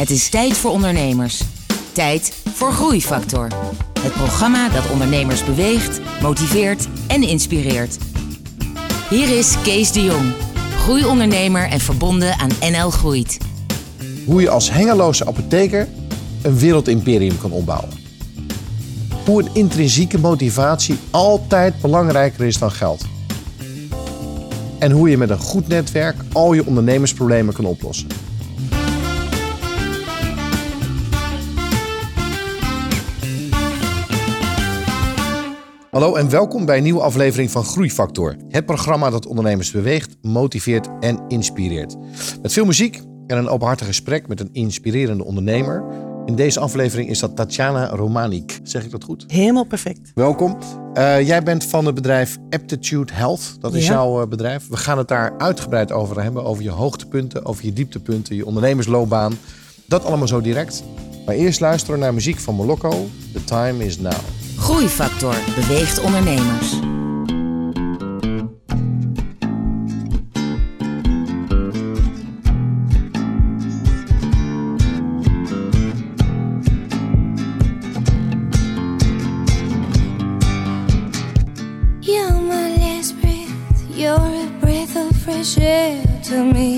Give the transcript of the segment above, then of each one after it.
Het is tijd voor ondernemers. Tijd voor Groeifactor. Het programma dat ondernemers beweegt, motiveert en inspireert. Hier is Kees de Jong, groeiondernemer en verbonden aan NL Groeit. Hoe je als hengeloze apotheker een wereldimperium kan opbouwen. Hoe een intrinsieke motivatie altijd belangrijker is dan geld. En hoe je met een goed netwerk al je ondernemersproblemen kan oplossen. Hallo en welkom bij een nieuwe aflevering van Groeifactor. Het programma dat ondernemers beweegt, motiveert en inspireert. Met veel muziek en een openhartig gesprek met een inspirerende ondernemer. In deze aflevering is dat Tatjana Romanik. Zeg ik dat goed? Helemaal perfect. Welkom. Uh, jij bent van het bedrijf Aptitude Health. Dat is Ja. jouw uh, bedrijf. We gaan het daar uitgebreid over hebben. Over je hoogtepunten, over je dieptepunten, je ondernemersloopbaan. Dat allemaal zo direct. Maar eerst luisteren naar muziek van Molokko. The time is now. Groeifactor beweegt ondernemers. You're my last breath. You're a breath of fresh air to me.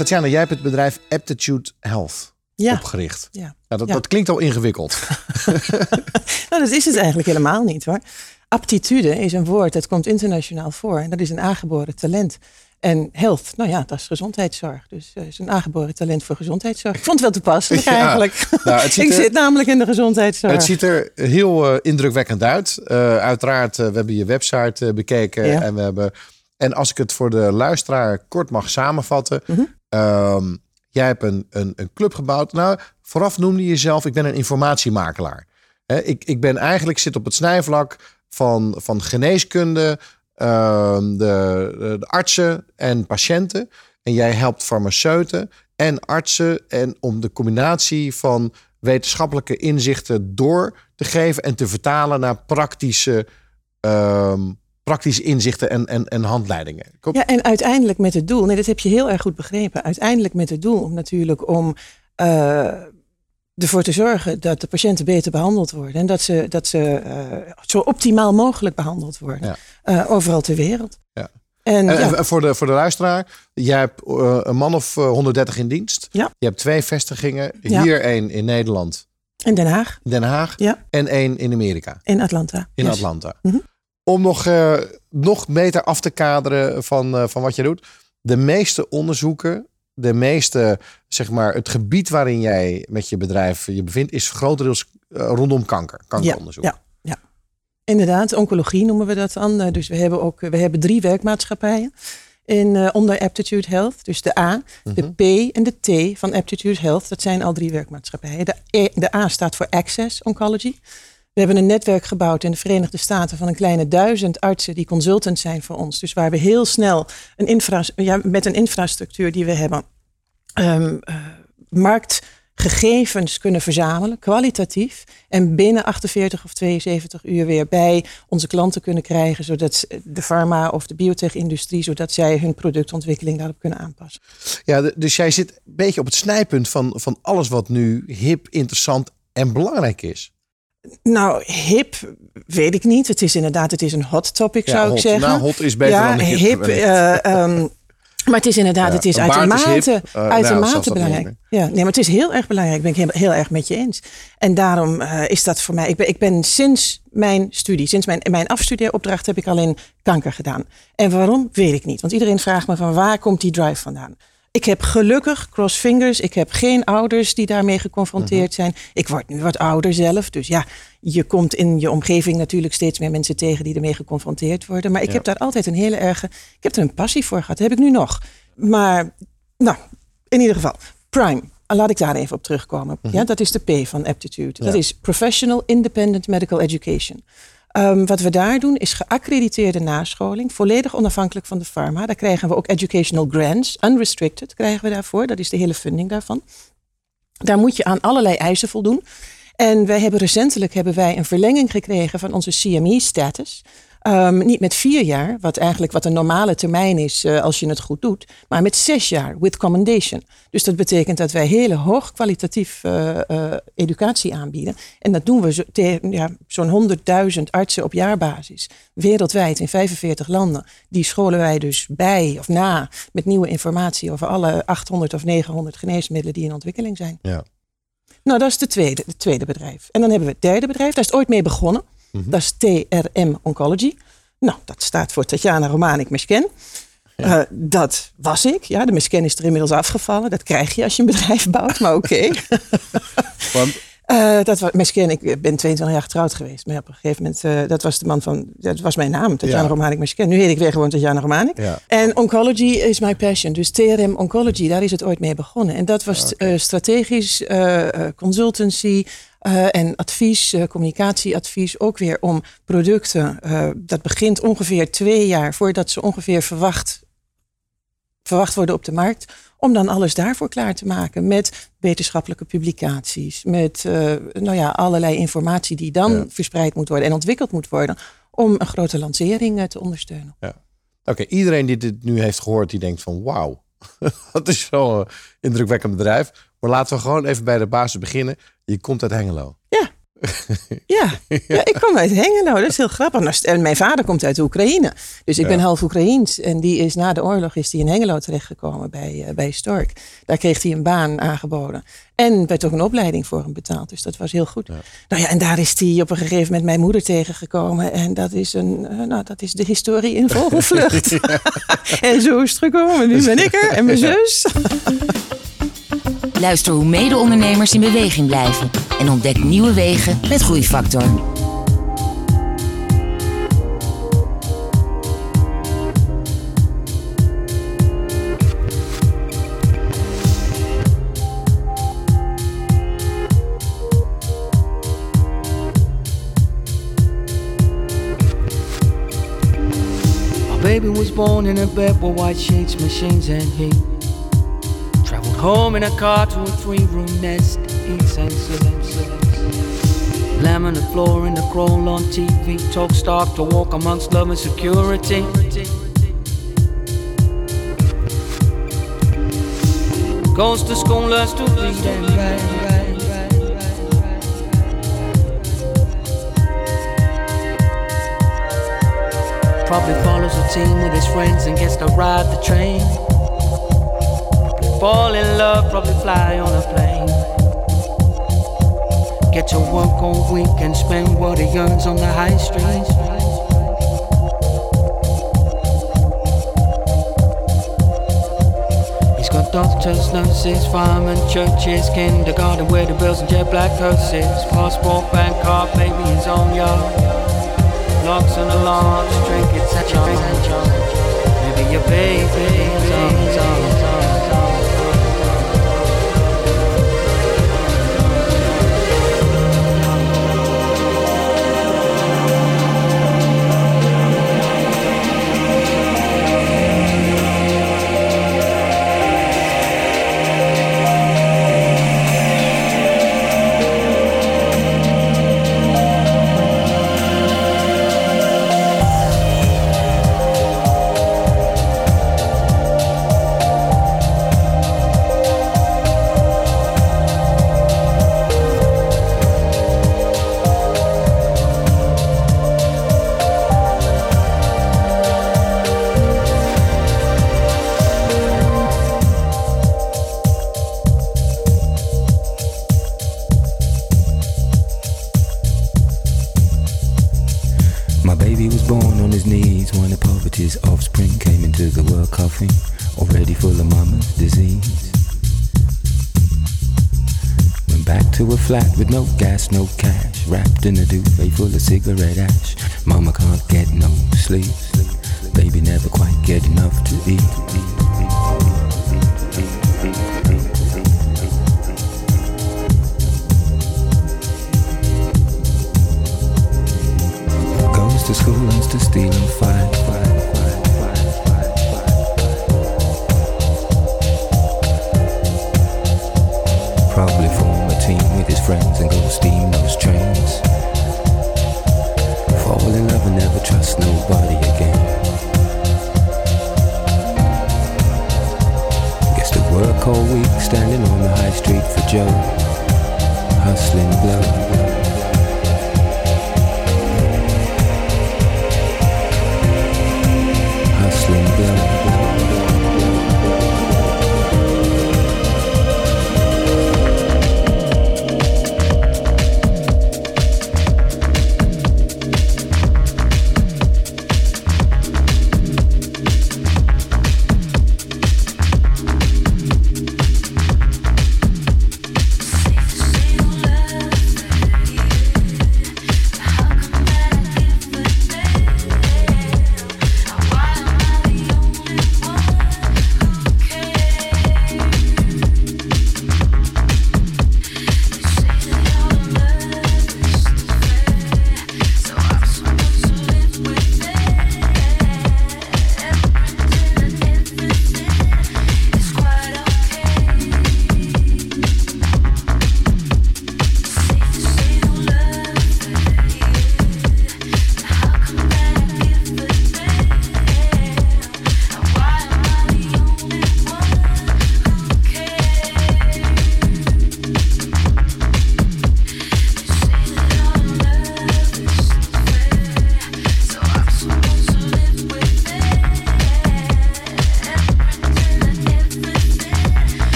Tatjana, jij hebt het bedrijf Aptitude Health Ja. opgericht. Ja. Nou, dat, Ja. dat klinkt al ingewikkeld. Nou, dat is het eigenlijk helemaal niet hoor. Aptitude is een woord dat komt internationaal voor. En dat is een aangeboren talent. En health, nou ja, dat is gezondheidszorg. Dus het is een aangeboren talent voor gezondheidszorg. Ik vond het wel toepasselijk Ja. eigenlijk. Nou, het ziet Ik er- zit namelijk in de gezondheidszorg. Het ziet er heel eh, indrukwekkend uit. Eh, uiteraard, we hebben je website bekeken. Ja. En, we hebben, en als ik het voor de luisteraar kort mag samenvatten. Mhm. Ehm, jij hebt een, een, een club gebouwd. Nou, vooraf noemde je jezelf, ik ben een informatiemakelaar. Ik, ik ben eigenlijk, zit op het snijvlak van, van geneeskunde, ehm, de, de, artsen en patiënten. En jij helpt farmaceuten en artsen en om de combinatie van wetenschappelijke inzichten door te geven en te vertalen naar praktische, ehm, praktische inzichten en, en, en handleidingen. Ja, en uiteindelijk met het doel, nee, dat heb je heel erg goed begrepen. Uiteindelijk met het doel om natuurlijk om eh, ervoor te zorgen dat de patiënten beter behandeld worden. En dat ze, dat ze eh, zo optimaal mogelijk behandeld worden. Ja. eh, overal ter wereld. Ja. En, En, ja, en voor, de, voor de luisteraar, jij hebt een man of eh, 130 in dienst. Ja. Je hebt twee vestigingen. Hier één in Nederland, in Den Haag, Den Haag. Ja. En één in Amerika, in Atlanta. in Yes. Atlanta. Mhm. Om nog, eh, nog beter af te kaderen van, eh, van wat je doet. De meeste onderzoeken, de meeste, zeg maar, het gebied waarin jij met je bedrijf je bevindt, is grotendeels eh, rondom kanker, kankeronderzoek. Ja, ja. Inderdaad, oncologie noemen we dat dan. Dus we hebben ook we hebben drie werkmaatschappijen in, onder Aptitude Health. Dus de A, de Mhm. P en de T van Aptitude Health. Dat zijn al drie werkmaatschappijen. De, E- de A staat voor Access Oncology. We hebben een netwerk gebouwd in de Verenigde Staten van een kleine duizend artsen die consultant zijn voor ons. Dus waar we heel snel een infra, met een infrastructuur die we hebben, ehm, eh, marktgegevens kunnen verzamelen, kwalitatief. En binnen 48 of 72 uur weer bij onze klanten kunnen krijgen, zodat de farma of de biotech-industrie, zodat zij hun productontwikkeling daarop kunnen aanpassen. Ja, dus jij zit een beetje op het snijpunt van, van alles wat nu hip, interessant en belangrijk is. Nou, hip weet ik niet. Het is inderdaad, het is een hot topic, Ja, zou hot. ik zeggen. Nou, hot is beter ja, dan hip, hip. eh, ehm, maar het is inderdaad, Ja, het is baard is uitermate, hip. Eh, nou, uitermate belangrijk. Ja, nee, maar het is heel erg belangrijk. Ben ik heel, heel erg met je eens. En daarom eh, is dat voor mij. Ik ben, ik ben sinds mijn studie, sinds mijn, mijn afstudeeropdracht, heb ik alleen kanker gedaan. En waarom weet ik niet. Want iedereen vraagt me van waar komt die drive vandaan? Ik heb gelukkig, cross fingers, ik heb geen ouders die daarmee geconfronteerd zijn. Ik word nu wat ouder zelf. Dus ja, je komt in je omgeving natuurlijk steeds meer mensen tegen die ermee geconfronteerd worden. Maar ik Ja. heb daar altijd een hele erge, ik heb er een passie voor gehad. Dat heb ik nu nog. Maar, nou, in ieder geval, Prime. Laat ik daar even op terugkomen. Ja, dat is de P van aptitude. Dat Mhm. Is Professional Independent Medical Education. Ehm, wat we daar doen is geaccrediteerde nascholing, volledig onafhankelijk van de pharma. Daar krijgen we ook educational grants, unrestricted krijgen we daarvoor. Dat is de hele funding daarvan. Daar moet je aan allerlei eisen voldoen. En wij hebben recentelijk hebben wij een verlenging gekregen van onze CME-status. Ehm, niet met vier jaar, wat eigenlijk wat een normale termijn is eh, als je het goed doet, maar met zes jaar with commendation. Dus dat betekent dat wij hele hoog kwalitatief eh, eh, educatie aanbieden. En dat doen we zo, ja, zo'n 100.000 artsen op jaarbasis, wereldwijd in 45 landen. Die scholen wij dus bij of na met nieuwe informatie over alle 800 of 900 geneesmiddelen die in ontwikkeling zijn. Ja. Nou, dat is de tweede, het tweede bedrijf. En dan hebben we het derde bedrijf. Daar is het ooit mee begonnen. Dat is TRM Oncology. Nou, dat staat voor Tatjana Romanik Mesken. Eh, dat was ik. Ja, de Mesken is er inmiddels afgevallen. Dat krijg je als je een bedrijf bouwt, maar oké. Want Eh, dat was Mesken. Ik ben 22 jaar getrouwd geweest. Maar op een gegeven moment, eh, dat was de man van, dat was mijn naam, Tatjana Ja. Romanik Mesken. Nu heet ik weer gewoon Tatjana Romanik. Ja. En oncology is my passion. Dus TRM Oncology, daar is het ooit mee begonnen. En dat was strategisch eh, eh, consultancy en advies, communicatieadvies. Ook weer om producten. dat begint ongeveer twee jaar voordat ze ongeveer verwacht, verwacht worden op de markt. Om dan alles daarvoor klaar te maken met wetenschappelijke publicaties. Met eh, nou ja, allerlei informatie die dan Ja. verspreid moet worden en ontwikkeld moet worden. Om een grote lancering eh, te ondersteunen. Oké, iedereen die dit nu heeft gehoord, die denkt van wauw, dat is zo'n indrukwekkend bedrijf. Maar laten we gewoon even bij de basis beginnen. Je komt uit Hengelo. Ja. Ja, ja, ik kom uit Hengelo. Dat is heel grappig. Nou, En mijn vader komt uit Oekraïne. Dus ik ben half Oekraïens. En die is na de oorlog is die in Hengelo terechtgekomen bij, eh, bij Stork. Daar kreeg hij een baan aangeboden. En werd ook een opleiding voor hem betaald. Dus dat was heel goed. Nou ja, en daar is hij op een gegeven moment mijn moeder tegengekomen. En dat is, een, eh, nou, dat is de historie in vogelvlucht. en zo is het gekomen. Nu ben ik er en mijn zus. Luister hoe mede-ondernemers in beweging blijven en ontdek nieuwe wegen met Groeifactor. Baby was born in a white machines, heat. Traveled home in a car to a three room nest. Eats and on the floor in the crawl on TV. Talk stock to walk amongst love and security. Goes to school, learns to read and write. Probably follows a team with his friends and gets to ride the train. Fall in love, probably fly on a plane. Get to work all week and spend what he earns on the high street. He's got doctors, nurses, firemen, churches, kindergarten where the bills and jet black hearses. Passport, bank card, baby, his own yard. Locks and alarms, trinkets and charms. Maybe your baby duvet full of cigarette ash. Mama can't get no sleep,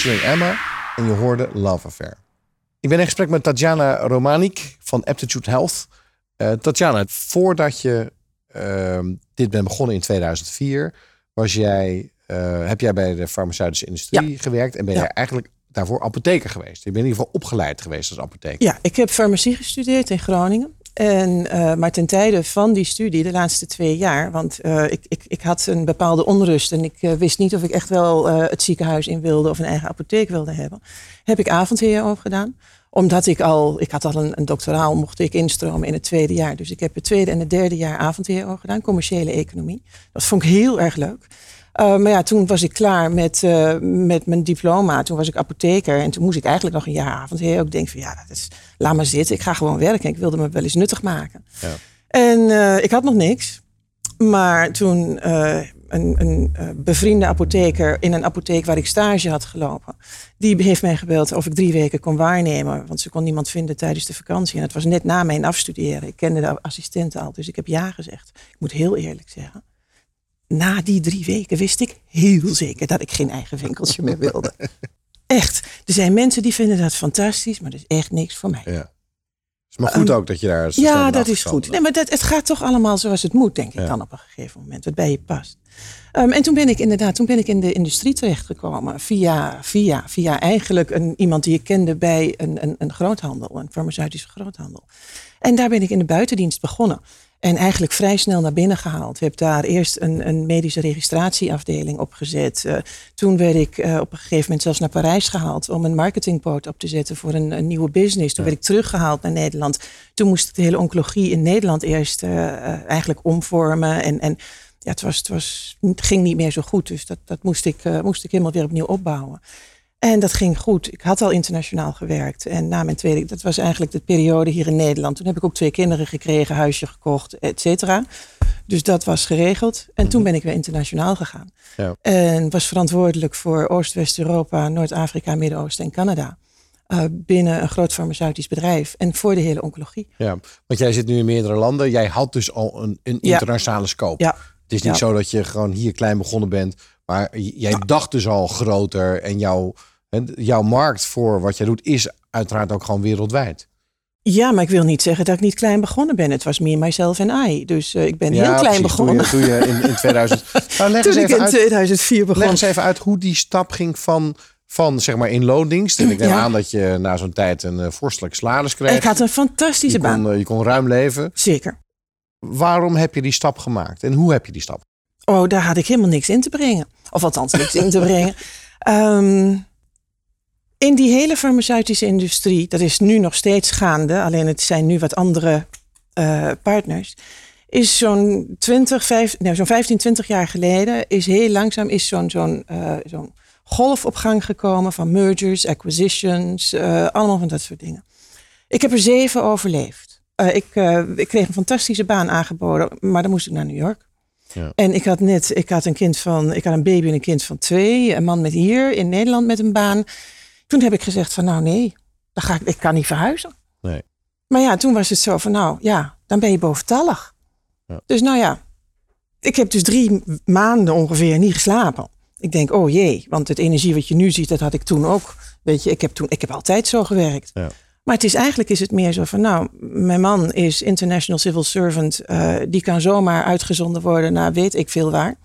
featuring Emma. En je hoorde Love Affair. Ik ben in gesprek met Tatjana Romanik van Aptitude Health. Eh Tatjana, voordat je ehm, dit bent begonnen in 2004, was jij, eh, heb jij bij de farmaceutische industrie gewerkt en ben Ja. jij eigenlijk daarvoor apotheker geweest. Je bent in ieder geval opgeleid geweest als apotheker. Ja, ik heb farmacie gestudeerd in Groningen. En, eh, maar ten tijde van die studie, de laatste twee jaar, want eh, ik, ik, ik had een bepaalde onrust en ik eh, wist niet of ik echt wel het ziekenhuis in wilde of een eigen apotheek wilde hebben, heb ik avondhero gedaan. Omdat ik al, ik had al een, doctoraal, mocht ik instromen in het tweede jaar. Dus ik heb het tweede en het derde jaar avondhero gedaan, commerciële economie. Dat vond ik heel erg leuk. Uh, maar ja, toen was ik klaar met, uh, met mijn diploma. Toen was ik apotheker. En toen moest ik eigenlijk nog een jaar avondheer. Ik denk van ja, dat is, laat maar zitten. Ik ga gewoon werken. Ik wilde me wel eens nuttig maken. Ja. En uh, ik had nog niks. Maar toen een, een bevriende apotheker in een apotheek waar ik stage had gelopen. Die heeft mij gebeld of ik drie weken kon waarnemen. Want ze kon niemand vinden tijdens de vakantie. En het was net na mijn afstuderen. Ik kende de assistenten al. Dus ik heb ja gezegd. Ik moet heel eerlijk zeggen na die drie weken wist ik heel zeker dat ik geen eigen winkeltje meer wilde. Echt. Er zijn mensen die vinden dat fantastisch, maar dat is echt niks voor mij. Ja. Is maar goed um, ook dat je daar. Ja, dat is goed. Nee, maar dat, het gaat toch allemaal zoals het moet, denk ik Ja. dan op een gegeven moment. Wat bij je past. Um, en toen ben ik inderdaad, toen ben ik in de industrie terechtgekomen. Via, via, via eigenlijk een, iemand die ik kende bij een, een, een groothandel, een farmaceutische groothandel. En daar ben ik in de buitendienst begonnen. En eigenlijk vrij snel naar binnen gehaald. Ik heb daar eerst een, een medische registratieafdeling opgezet. Uh, toen werd ik uh, op een gegeven moment zelfs naar Parijs gehaald om een marketingpoot op te zetten voor een, een nieuwe business. Toen Ja. werd ik teruggehaald naar Nederland. Toen moest ik de hele oncologie in Nederland eerst uh, eigenlijk omvormen. En, en ja, het, was, het, was, het ging niet meer zo goed. Dus dat, dat moest, ik, moest ik helemaal weer opnieuw opbouwen. En dat ging goed. Ik had al internationaal gewerkt. En na mijn tweede, dat was eigenlijk de periode hier in Nederland. Toen heb ik ook twee kinderen gekregen, huisje gekocht, et cetera. Dus dat was geregeld. En toen ben ik weer internationaal gegaan. Ja. En was verantwoordelijk voor Oost-West-Europa, Noord-Afrika, Midden-Oosten en Canada. Uh, binnen een groot farmaceutisch bedrijf. En voor de hele oncologie. Ja, want jij zit nu in meerdere landen. Jij had dus al een, een Ja. internationale scope. Ja. Het is niet Ja. zo dat je gewoon hier klein begonnen bent. Maar jij dacht dus al groter. En jouw, jouw markt voor wat jij doet is uiteraard ook gewoon wereldwijd. Ja, maar ik wil niet zeggen dat ik niet klein begonnen ben. Het was me, myself en I. Dus uh, ik ben heel klein precies. begonnen. Toen je, toen je in, in 2000... Nou, leg, Toen eens ik even in uit, 2004 begon. leg eens even uit hoe die stap ging van, van zeg maar in loondienst. En ik neem Ja. aan dat je na zo'n tijd een uh, vorstelijk salaris kreeg. Ik had een fantastische je, baan. kon, uh, je kon ruim leven. Zeker. Waarom heb je die stap gemaakt? En hoe heb je die stap? Oh, daar had ik helemaal niks in te brengen. Of althans, niks in te brengen. Ehm, in die hele farmaceutische industrie, dat is nu nog steeds gaande, alleen het zijn nu wat andere eh, partners. Is zo'n 20, 5, nee, zo'n 15, 20 jaar geleden, is heel langzaam is zo'n zo'n eh, zo'n golf op gang gekomen van mergers, acquisitions, eh, allemaal van dat soort dingen. Ik heb er zeven overleefd. Ik, ik kreeg een fantastische baan aangeboden, maar dan moest ik naar New York. Ja. En ik had net, ik had een kind van, ik had een baby en een kind van twee, een man met hier in Nederland met een baan. Toen heb ik gezegd van nou nee, dan ga ik, ik kan niet verhuizen. Nee. Maar ja, toen was het zo van nou ja, dan ben je boventallig. Ja. Dus nou ja, ik heb dus drie maanden ongeveer niet geslapen. Ik denk, oh jee, want het energie wat je nu ziet, dat had ik toen ook. Weet je, ik heb, toen, ik heb altijd zo gewerkt. Ja. Maar het is eigenlijk is het meer zo van, nou, mijn man is international civil servant. eh, die kan zomaar uitgezonden worden naar weet ik veel waar.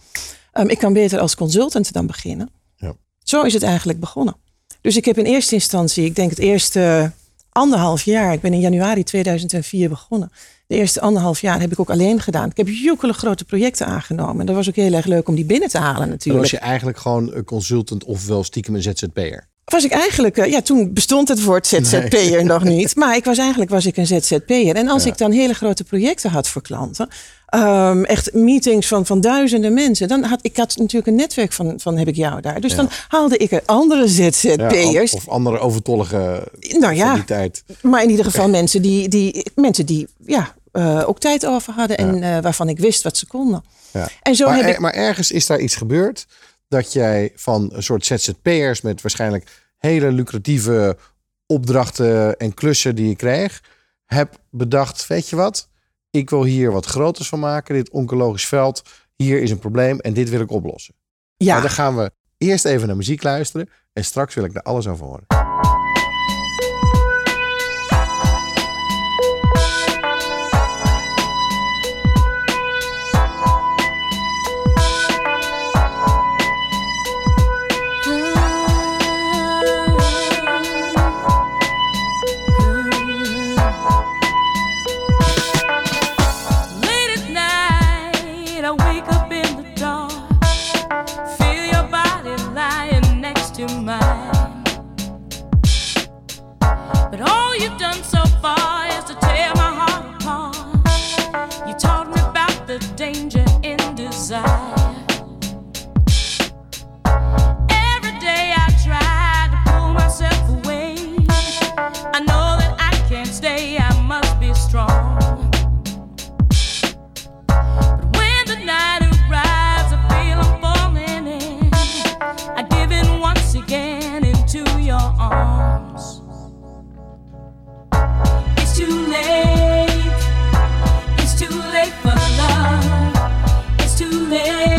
Um, ik kan beter als consultant dan beginnen. Ja. Zo is het eigenlijk begonnen. Dus ik heb in eerste instantie, ik denk het eerste anderhalf jaar, ik ben in januari 2004 begonnen. De eerste anderhalf jaar heb ik ook alleen gedaan. Ik heb joekele grote projecten aangenomen. En dat was ook heel erg leuk om die binnen te halen Dan natuurlijk. was je eigenlijk gewoon een consultant ofwel stiekem een ZZP'er. Was ik eigenlijk, eh, ja, toen bestond het woord ZZP'er nog niet. Maar ik was eigenlijk was ik een ZZP'er. En als Ja. ik dan hele grote projecten had voor klanten, ehm, echt meetings van, van duizenden mensen, dan had ik had natuurlijk een netwerk van, van heb ik jou daar. Dus Ja. dan haalde ik er andere ZZP'ers. of andere overtollige nou ja, die tijd. maar in ieder geval mensen die, die, mensen die ja, eh, ook tijd over hadden en eh, waarvan ik wist wat ze konden. Ja. En zo maar, heb er- ik. maar ergens is daar iets gebeurd dat jij van een soort ZZP'ers met waarschijnlijk hele lucratieve opdrachten en klussen die je kreeg, hebt bedacht, weet je wat, ik wil hier wat groters van maken. Dit oncologisch veld. Hier is een probleem en dit wil ik oplossen. Ja. Maar dan gaan we eerst even naar muziek luisteren. En straks wil ik daar alles over horen. late. It's too late for love. It's too late.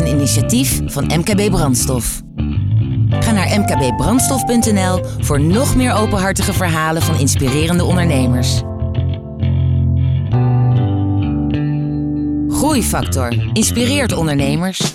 is een initiatief van MKB Brandstof. Ga naar mkbbrandstof.nl voor nog meer openhartige verhalen van inspirerende ondernemers. Groeifactor inspireert ondernemers.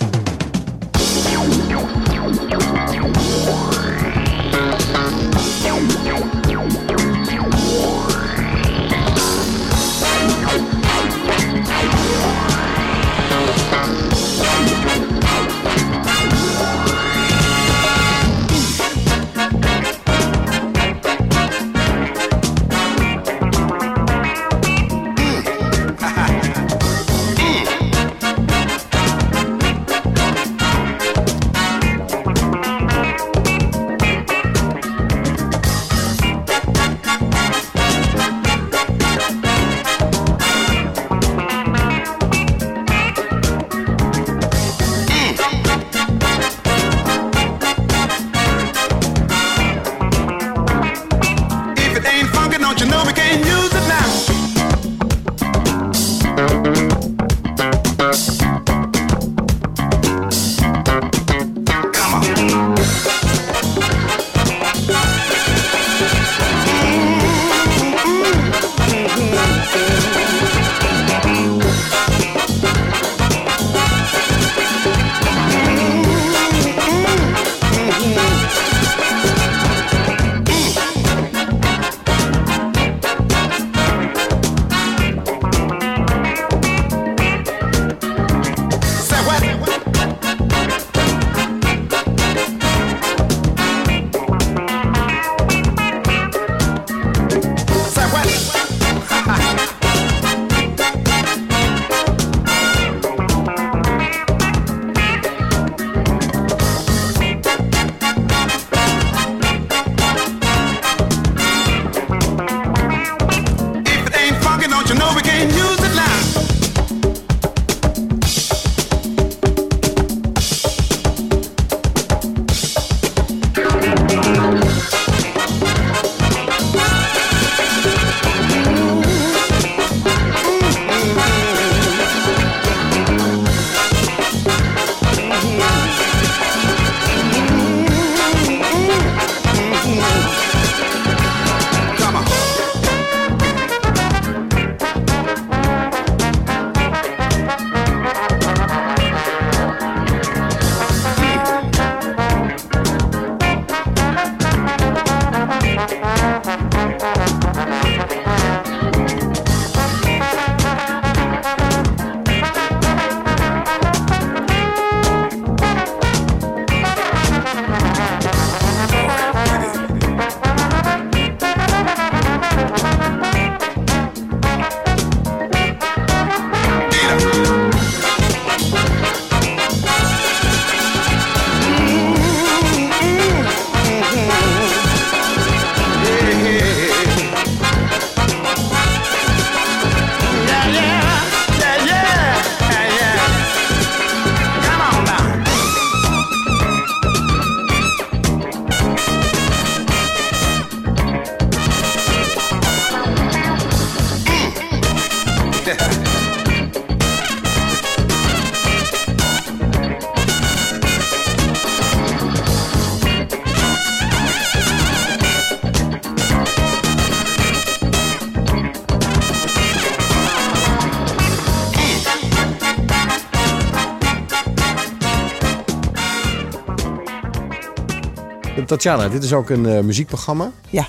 Tatjana, dit is ook een eh, muziekprogramma. Ja.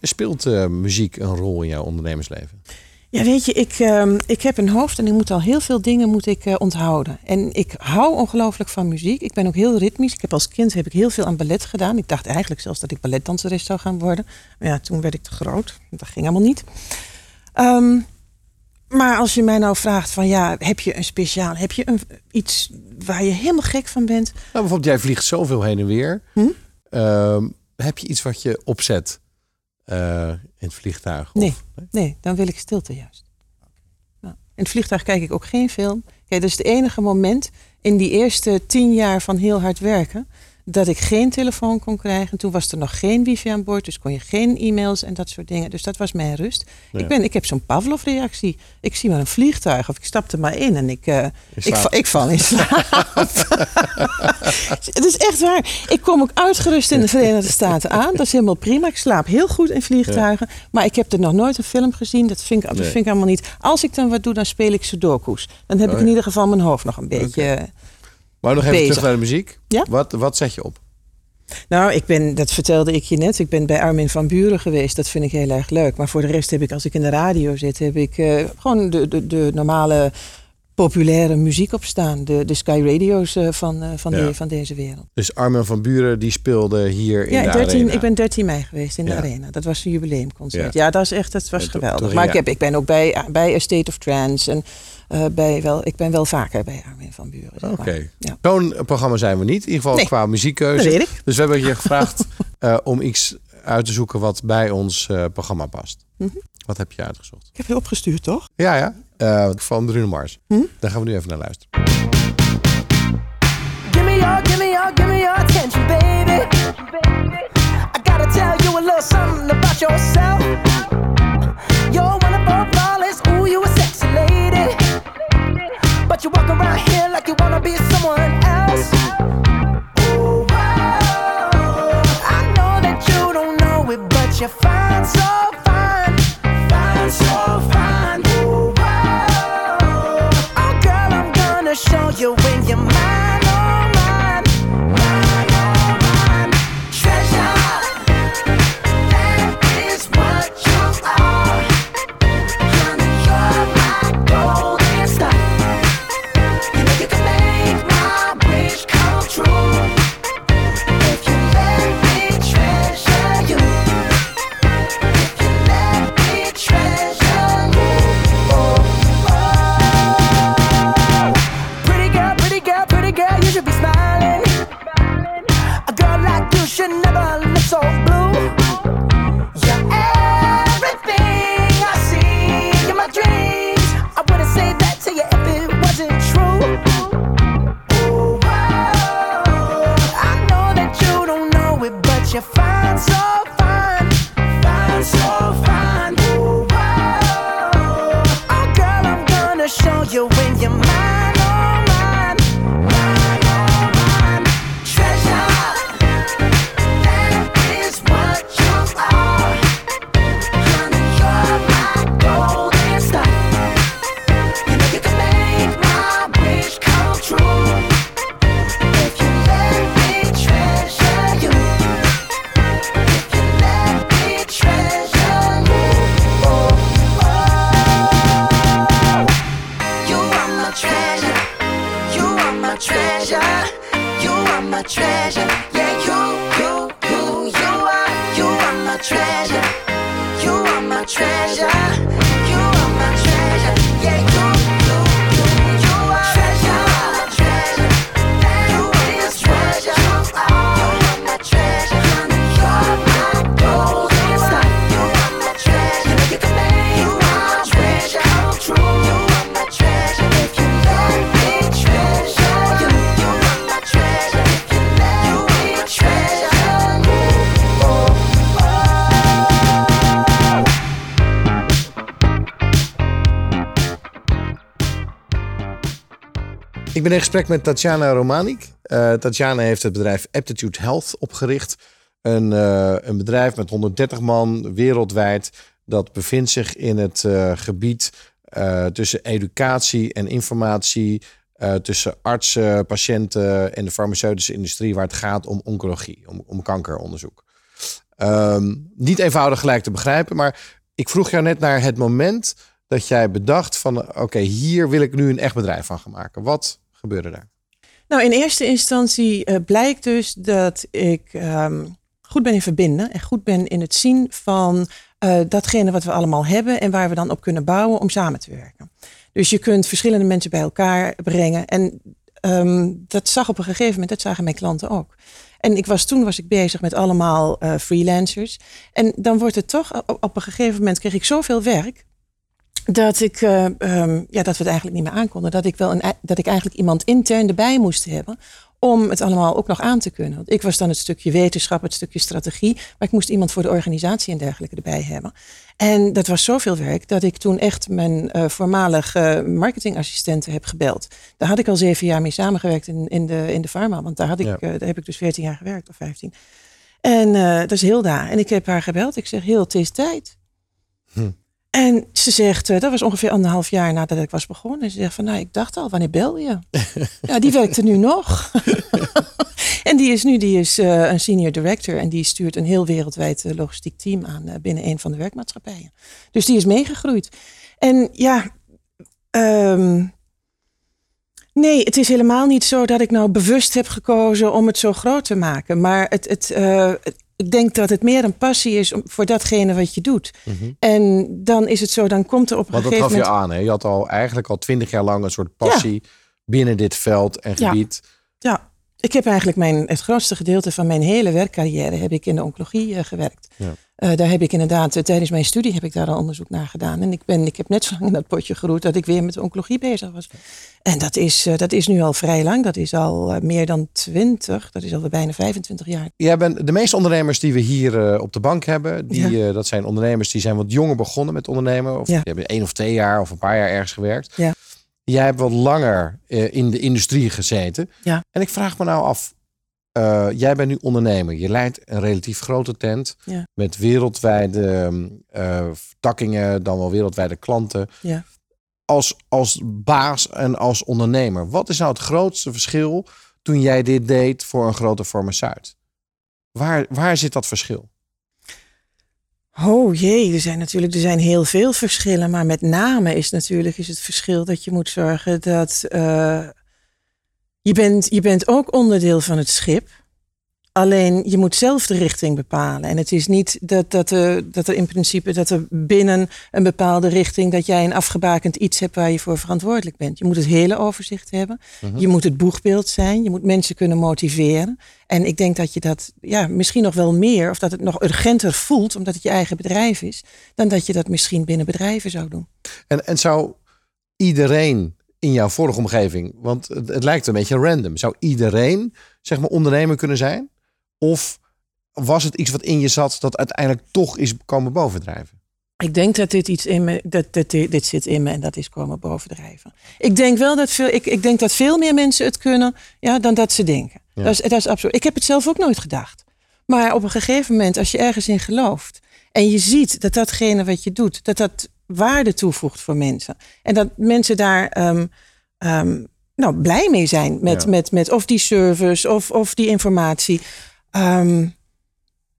Speelt eh, muziek een rol in jouw ondernemersleven? Ja, weet je, ik, ehm, ik heb een hoofd en ik moet al heel veel dingen moet ik, eh, onthouden. En ik hou ongelooflijk van muziek. Ik ben ook heel ritmisch. Ik heb als kind heb ik heel veel aan ballet gedaan. Ik dacht eigenlijk zelfs dat ik balletdanseres zou gaan worden. Maar ja, toen werd ik te groot. Dat ging allemaal niet. Ehm, maar als je mij nou vraagt van ja, heb je een speciaal, heb je een, iets waar je helemaal gek van bent? Nou, bijvoorbeeld, jij vliegt zoveel heen en weer. Hm? Ehm, heb je iets wat je opzet eh, in het vliegtuig? Nee. Nee, dan wil ik stilte juist. Nou, in het vliegtuig kijk ik ook geen film. Kijk, dat is het enige moment in die eerste tien jaar van heel hard werken dat ik geen telefoon kon krijgen. Toen was er nog geen wifi aan boord, dus kon je geen e-mails en dat soort dingen. Dus dat was mijn rust. Ja. Ik, ben, ik heb zo'n Pavlov-reactie. Ik zie maar een vliegtuig of ik stap er maar in en ik, eh, ik, val, ik val in slaap. Het is echt waar. Ik kom ook uitgerust in de Verenigde Staten aan. Dat is helemaal prima. Ik slaap heel goed in vliegtuigen. Maar ik heb er nog nooit een film gezien. Dat vind ik, dat Nee. vind ik allemaal niet. Als ik dan wat doe, dan speel ik sudoku's. Dan heb Oh ik ja. in ieder geval mijn hoofd nog een beetje... Maar nog even Bezig. terug naar de muziek. Ja? Wat, wat zet je op? Nou, ik ben, dat vertelde ik je net. Ik ben bij Armin van Buren geweest. Dat vind ik heel erg leuk. Maar voor de rest heb ik, als ik in de radio zit, heb ik eh, gewoon de, de, de normale populaire muziek op staan. De, de Sky Radio's eh, van, eh, van, Ja. van deze wereld. Dus Armin van Buren die speelde hier in de 13, arena. ik ben 13 mei geweest in de arena. Dat was een jubileumconcert. Ja. Dat, is echt, dat was geweldig. maar ik, heb, ik ben ook bij, bij A State of Trance. En eh, bij wel, ik ben wel vaker bij Armin van Buren. zeg Oké. Ja. Zo'n programma zijn we niet. In ieder geval Nee. qua muziekkeuze. Dat weet ik. Dus we hebben je gevraagd eh, om iets uit te zoeken wat bij ons eh, programma past. Mhm. Wat heb je uitgezocht? Ik heb het opgestuurd, toch? Ja, ja. Eh, van Bruno Mars. Hm? Daar gaan we nu even naar luisteren. Give me your, give me your, give me your attention, baby. I gotta tell you a little something about yourself. You're you walk around here like you wanna be someone else. Ooh, wow. I know that you don't know it, but you're fine, so fine. Fine, so ben in gesprek met Tatjana Romanik. Eh, Tatjana heeft het bedrijf Aptitude Health opgericht. Een, eh, een bedrijf met 130 man wereldwijd. Dat bevindt zich in het eh, gebied tussen educatie en informatie. tussen artsen, patiënten en de farmaceutische industrie waar het gaat om oncologie, om, om kankeronderzoek. Ehm, niet eenvoudig gelijk te begrijpen, maar ik vroeg jou net naar het moment dat jij bedacht van oké, hier wil ik nu een echt bedrijf van gaan maken. Wat gebeurde daar? Nou, in eerste instantie eh, blijkt dus dat ik ehm, goed ben in verbinden en goed ben in het zien van eh, datgene wat we allemaal hebben en waar we dan op kunnen bouwen om samen te werken. Dus je kunt verschillende mensen bij elkaar brengen. En ehm, dat zag op een gegeven moment, dat zagen mijn klanten ook. En ik was, toen was ik bezig met allemaal eh, freelancers. En dan wordt het toch, op, op een gegeven moment kreeg ik zoveel werk. Dat, ik, eh, ehm, ja, dat we het eigenlijk niet meer aankonden. Dat ik, wel een, dat ik eigenlijk iemand intern erbij moest hebben. Om het allemaal ook nog aan te kunnen. Want ik was dan het stukje wetenschap, het stukje strategie. Maar ik moest iemand voor de organisatie en dergelijke erbij hebben. En dat was zoveel werk dat ik toen echt mijn eh, voormalige marketingassistenten heb gebeld. Daar had ik al zeven jaar mee samengewerkt in, in, de, in de pharma. Want daar, had ik, Ja. eh, daar heb ik dus veertien jaar gewerkt of vijftien. En dat is Hilda. En ik heb haar gebeld. Ik zeg, Heel, het is tijd. Hm. En ze zegt, eh, dat was ongeveer anderhalf jaar nadat ik was begonnen. En ze zegt van, nou, ik dacht al, wanneer bel je? ja, die werkt er nu nog. en die is nu die is, eh, een senior director. En die stuurt een heel wereldwijd eh, logistiek team aan binnen een van de werkmaatschappijen. Dus die is meegegroeid. En ja, ehm, nee, het is helemaal niet zo dat ik nou bewust heb gekozen om het zo groot te maken. Maar het, het, het- ik denk dat het meer een passie is om, voor datgene wat je doet. En dan is het zo, dan komt er op een Want dat gegeven gaf je moment... aan. Hè? Je had al eigenlijk al twintig jaar lang een soort passie binnen dit veld en Ja. gebied. Ja, ik heb eigenlijk mijn, het grootste gedeelte van mijn hele werkcarrière heb ik in de oncologie eh, gewerkt. Ja. Eh, daar heb ik inderdaad, eh, tijdens mijn studie heb ik daar al onderzoek naar gedaan. En ik, ben, ik heb net zo lang in dat potje geroerd dat ik weer met de oncologie bezig was. En dat is, dat is nu al vrij lang. Dat is al meer dan 20, dat is al bijna 25 jaar. Jij bent de meeste ondernemers die we hier op de bank hebben, die, Ja. dat zijn ondernemers die zijn wat jonger begonnen met ondernemen. Of Ja. die hebben één of twee jaar of een paar jaar ergens gewerkt. Ja. Jij hebt wat langer eh, in de industrie gezeten. Ja. En ik vraag me nou af, eh, jij bent nu ondernemer. Je leidt een relatief grote tent Ja. met wereldwijde vertakkingen, dan wel wereldwijde klanten. Ja. Als, als baas en als ondernemer, wat is nou het grootste verschil toen jij dit deed voor een grote farmaceut? Waar, waar zit dat verschil? Oh jee, er zijn natuurlijk er zijn heel veel verschillen. Maar met name is natuurlijk is het verschil dat je moet zorgen dat eh, je, bent, je bent ook onderdeel van het schip. Alleen je moet zelf de richting bepalen. En het is niet dat, dat, er, dat er in principe dat er binnen een bepaalde richting dat jij een afgebakend iets hebt waar je voor verantwoordelijk bent. Je moet het hele overzicht hebben. Je moet het boegbeeld zijn. Je moet mensen kunnen motiveren. En ik denk dat je dat ja, misschien nog wel meer, of dat het nog urgenter voelt, omdat het je eigen bedrijf is, dan dat je dat misschien binnen bedrijven zou doen. En, en zou iedereen in jouw vorige omgeving, want het, het lijkt een beetje random, zou iedereen zeg maar ondernemer kunnen zijn? Of was het iets wat in je zat dat uiteindelijk toch is komen bovendrijven? Ik denk dat dit iets in me, dat, dat dit, dit zit in me en dat is komen bovendrijven. Ik denk wel dat veel, ik, ik denk dat veel meer mensen het kunnen ja, dan dat ze denken. Ja. Dat, is, dat is absoluut. Ik heb het zelf ook nooit gedacht. Maar op een gegeven moment, als je ergens in gelooft en je ziet dat datgene wat je doet, dat dat waarde toevoegt voor mensen. En dat mensen daar ehm, ehm, nou, blij mee zijn met, Ja. met, met of die service of, of die informatie. Ehm,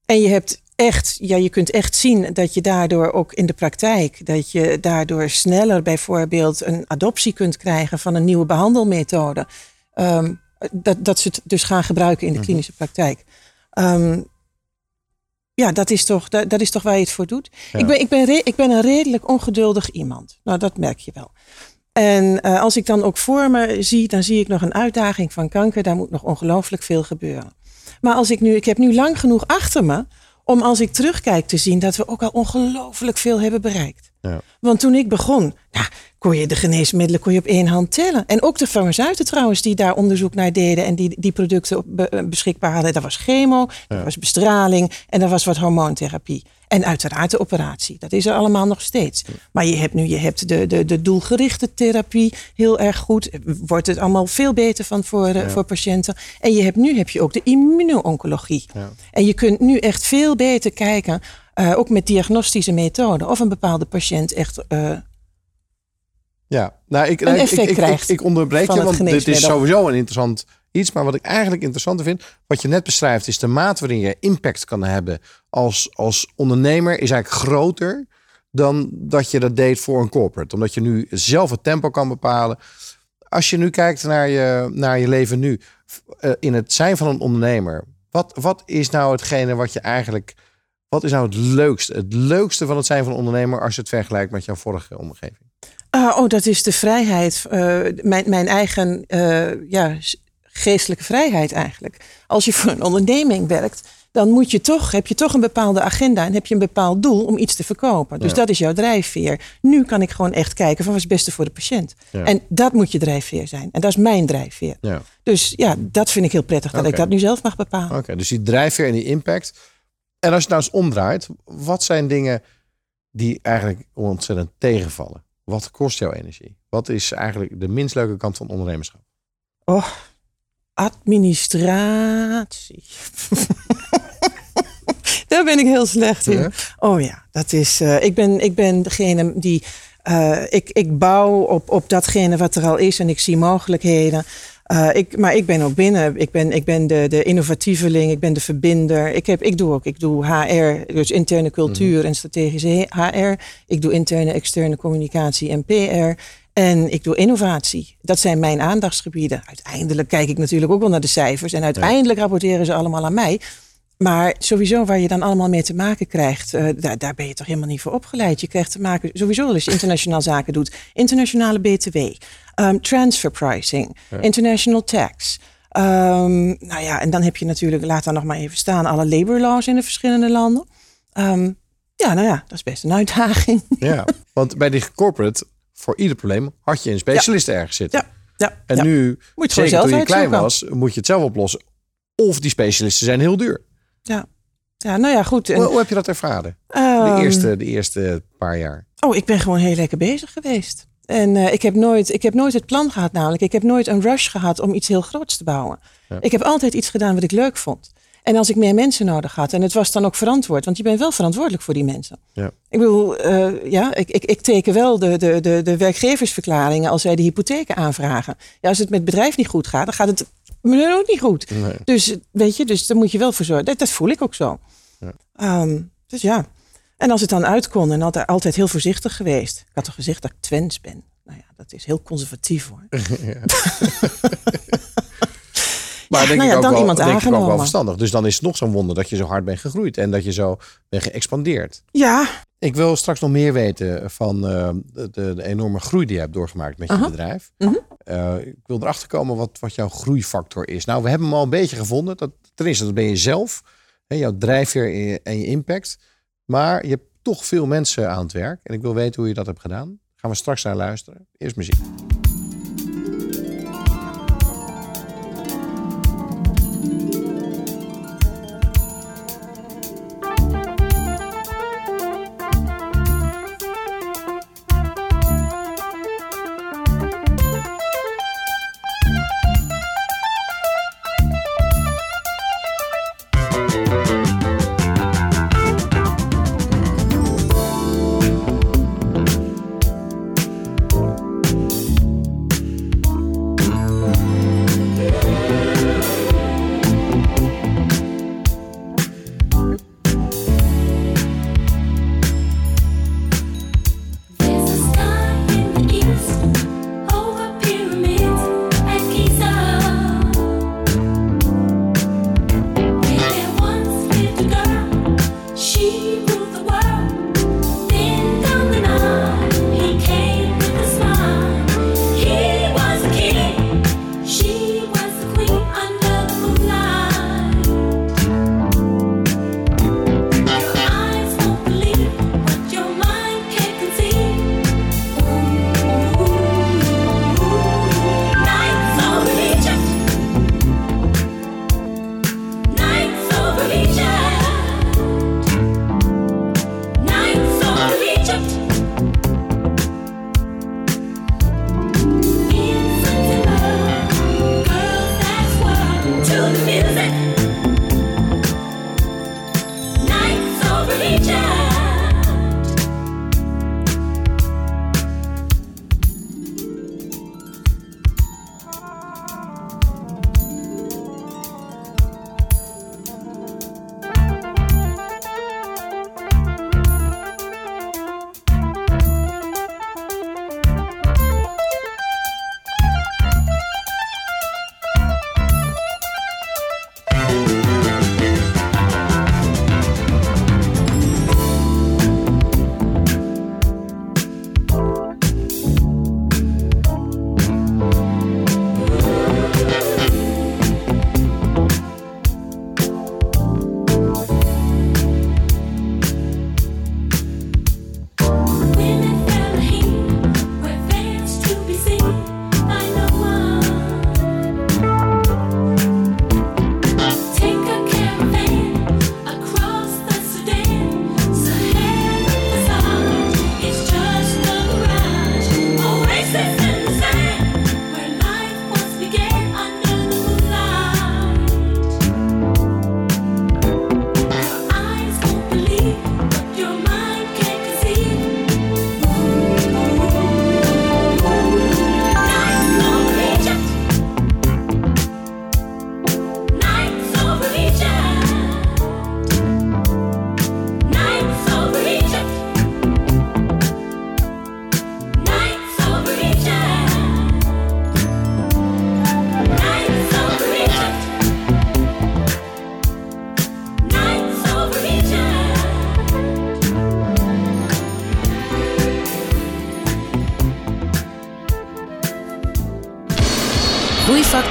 en je hebt echt, ja, je kunt echt zien dat je daardoor ook in de praktijk, dat je daardoor sneller bijvoorbeeld een adoptie kunt krijgen van een nieuwe behandelmethode. Ehm, dat, dat ze het dus gaan gebruiken in de klinische praktijk. Ehm, ja, dat is, toch, dat, dat is toch waar je het voor doet. Ja. Ik, ben, ik, ben re- ik ben een redelijk ongeduldig iemand. Nou, dat merk je wel. En eh, als ik dan ook voor me zie, dan zie ik nog een uitdaging van kanker. Daar moet nog ongelooflijk veel gebeuren. Maar als ik nu, ik heb nu lang genoeg achter me om als ik terugkijk te zien dat we ook al ongelooflijk veel hebben bereikt. Ja. Want toen ik begon, nou, kon je de geneesmiddelen kon je op één hand tellen. En ook de farmaceuten trouwens die daar onderzoek naar deden en die die producten op- be- beschikbaar hadden. Dat was chemo, dat was bestraling en dat was wat hormoontherapie. En uiteraard de operatie. Dat is er allemaal nog steeds. Maar je hebt nu je hebt de, de, de doelgerichte therapie heel erg goed. Wordt het allemaal veel beter van voor, eh, voor patiënten. En je hebt, nu heb je ook de immuno-oncologie. Ja. En je kunt nu echt veel beter kijken, eh, ook met diagnostische methoden, of een bepaalde patiënt echt eh, Ja, nou, ik, een ik- ik, ik, ik, onderbreek je, want dit is sowieso een interessant iets. Maar wat ik eigenlijk interessanter vind, wat je net beschrijft, is de mate waarin je impact kan hebben als, als ondernemer, is eigenlijk groter dan dat je dat deed voor een corporate. Omdat je nu zelf het tempo kan bepalen. Als je nu kijkt naar je, naar je leven nu, eh, in het zijn van een ondernemer, wat, wat is nou hetgene wat je eigenlijk. Wat is nou het leukste? Het leukste van het zijn van een ondernemer als je het vergelijkt met jouw vorige omgeving? Ah, oh, dat is de vrijheid. eh, mijn, mijn eigen eh, ja, geestelijke vrijheid eigenlijk. Als je voor een onderneming werkt, dan moet je toch, heb je toch een bepaalde agenda en heb je een bepaald doel om iets te verkopen. Dus Ja. dat is jouw drijfveer. Nu kan ik gewoon echt kijken van wat is het beste voor de patiënt. Ja. En dat moet je drijfveer zijn. En dat is mijn drijfveer. Ja. Dus ja, dat vind ik heel prettig dat ik dat nu zelf mag bepalen. Oké, dus die drijfveer en die impact. En als je het nou eens omdraait, wat zijn dingen die eigenlijk ontzettend tegenvallen? Wat kost jouw energie? Wat is eigenlijk de minst leuke kant van ondernemerschap? Oh, administratie. Daar ben ik heel slecht in. Ja? Oh ja, dat is. eh, ik, ben, ik ben degene die. eh, ik, ik bouw op, op datgene wat er al is en ik zie mogelijkheden. Eh, ik, maar ik ben ook binnen. Ik ben, ik ben de, de innovatieveling, ik ben de verbinder. Ik, heb, ik doe ook ik doe HR, dus interne cultuur en strategische HR. Ik doe interne, externe communicatie en PR. En ik doe innovatie. Dat zijn mijn aandachtsgebieden. Uiteindelijk kijk ik natuurlijk ook wel naar de cijfers. En uiteindelijk rapporteren ze allemaal aan mij. Maar sowieso waar je dan allemaal mee te maken krijgt, eh, daar, daar ben je toch helemaal niet voor opgeleid. Je krijgt te maken, sowieso als je internationaal zaken doet, internationale BTW, ehm, transfer pricing, international tax. Ehm, nou ja, en dan heb je natuurlijk, laat dan nog maar even staan, alle labor laws in de verschillende landen. Ehm, ja, nou ja, dat is best een uitdaging. Ja, want bij die corporate, voor ieder probleem, had je een specialist ergens zitten. Ja, ja, En ja. nu, Moet je het zeker zelf toen je klein was, moet je het zelf oplossen. Of die specialisten zijn heel duur. Ja. ja, nou ja, goed. En, Hoe, hoe heb je dat ervaren? De ehm, eerste, de eerste paar jaar. Oh, ik ben gewoon heel lekker bezig geweest. En eh, ik, heb nooit, ik heb nooit het plan gehad, namelijk. Ik heb nooit een rush gehad om iets heel groots te bouwen. Ik heb altijd iets gedaan wat ik leuk vond. En als ik meer mensen nodig had, en het was dan ook verantwoord, want je bent wel verantwoordelijk voor die mensen. Ja. Ik bedoel, eh, ja, ik, ik, ik teken wel de, de, de, de werkgeversverklaringen als zij de hypotheken aanvragen. Ja, als het met het bedrijf niet goed gaat, dan gaat het me ook niet goed. Nee. Dus weet je, dus daar moet je wel voor zorgen. Dat, dat voel ik ook zo. Ehm, dus ja. En als het dan uit kon en altijd, altijd heel voorzichtig geweest. Ik had toch gezegd dat ik Twents ben. Nou ja, dat is heel conservatief hoor. Maar denk nou ik ja, ook dan wel, iemand denk ik ook wel verstandig. Dus dan is het nog zo'n wonder dat je zo hard bent gegroeid. En dat je zo bent geëxpandeerd. Ja, Ik wil straks nog meer weten van eh, de, de, enorme groei die je hebt doorgemaakt met je bedrijf. Mhm. Eh, ik wil erachter komen wat, wat jouw groeifactor is. Nou, we hebben hem al een beetje gevonden. Dat, ten eerste, dat ben je zelf. Hè, jouw drijfveer en je, en je impact. Maar je hebt toch veel mensen aan het werk. En ik wil weten hoe je dat hebt gedaan. Gaan we straks naar luisteren. Eerst muziek.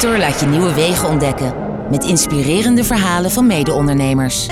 Laat je nieuwe wegen ontdekken. Met inspirerende verhalen van mede-ondernemers.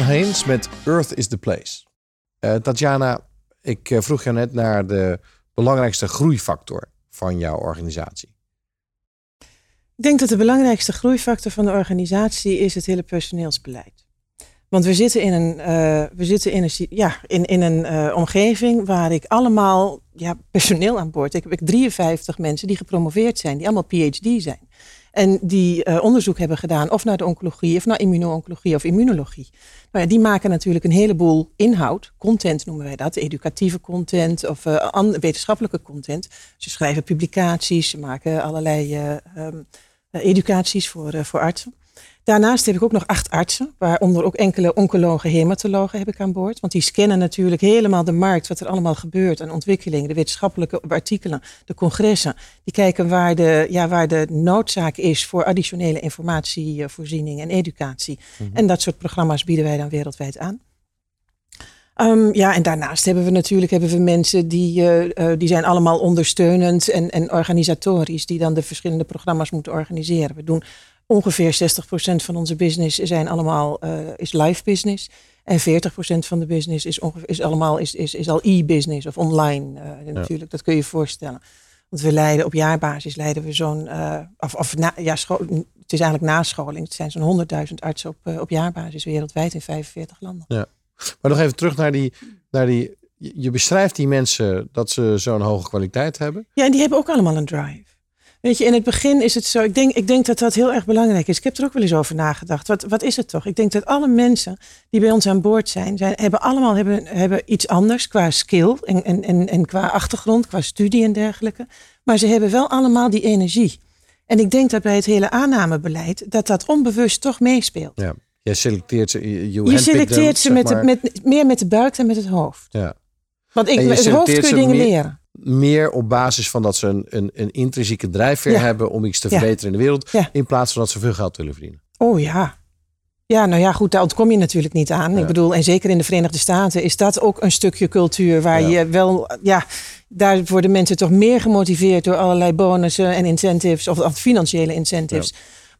Haynes met Earth is the Place. Eh, Tatjana, ik eh, vroeg jou net naar de belangrijkste groeifactor van jouw organisatie. Ik denk dat de belangrijkste groeifactor van de organisatie is het hele personeelsbeleid. Want we zitten in een, eh, we zitten in een, ja, in, in een omgeving waar ik allemaal ja, personeel aan boord. Ik heb ik 53 mensen die gepromoveerd zijn, die allemaal PhD zijn. En die eh, onderzoek hebben gedaan of naar de oncologie, of naar immuno-oncologie of immunologie. Nou ja, die maken natuurlijk een heleboel inhoud, content noemen wij dat, educatieve content of eh, wetenschappelijke content. Ze schrijven publicaties, ze maken allerlei eh, ehm, eh, educaties voor, voor artsen. Daarnaast heb ik ook nog acht artsen, waaronder ook enkele oncologen, hematologen heb ik aan boord. Want die scannen natuurlijk helemaal de markt, wat er allemaal gebeurt aan ontwikkelingen, de wetenschappelijke artikelen, de congressen. Die kijken waar de, ja, waar de noodzaak is voor additionele informatievoorziening en educatie. En dat soort programma's bieden wij dan wereldwijd aan. Ehm, ja, en daarnaast hebben we natuurlijk hebben we mensen die, eh, eh, die zijn allemaal ondersteunend en, en organisatorisch, die dan de verschillende programma's moeten organiseren. We doen ongeveer 60% van onze business zijn allemaal, eh, is live business. En 40% van de business is, ongeveer, is, allemaal, is, is, is al e-business of online eh, natuurlijk. Dat kun je je voorstellen. Want we leiden op jaarbasis leiden we zo'n, eh, of, of na, ja, het is eigenlijk nascholing. Het zijn zo'n 100.000 artsen op, op jaarbasis wereldwijd in 45 landen. Maar nog even terug naar die, naar die je, je beschrijft die mensen dat ze zo'n hoge kwaliteit hebben. Ja, en die hebben ook allemaal een drive. Weet je, in het begin is het zo. Ik denk, ik denk dat dat heel erg belangrijk is. Ik heb er ook wel eens over nagedacht. Wat, wat is het toch? Ik denk dat alle mensen die bij ons aan boord zijn, zijn hebben allemaal hebben, hebben iets anders qua skill en, en, en, en qua achtergrond, qua studie en dergelijke. Maar ze hebben wel allemaal die energie. En ik denk dat bij het hele aannamebeleid dat dat onbewust toch meespeelt. Ja. Je selecteert ze. Je, selecteert them, ze met, de- met, meer met de buik dan met het hoofd. Ja. Want ik, het hoofd kun je dingen meer- leren. Meer op basis van dat ze een, een, een intrinsieke drijfveer Ja. hebben om iets te Ja. verbeteren in de wereld. Ja. In plaats van dat ze veel geld willen verdienen. Oh ja. Ja, nou ja, goed, daar ontkom je natuurlijk niet aan. Ik bedoel, en zeker in de Verenigde Staten is dat ook een stukje cultuur waar je wel, ja, daar worden mensen toch meer gemotiveerd door allerlei bonussen en incentives, of, of financiële incentives.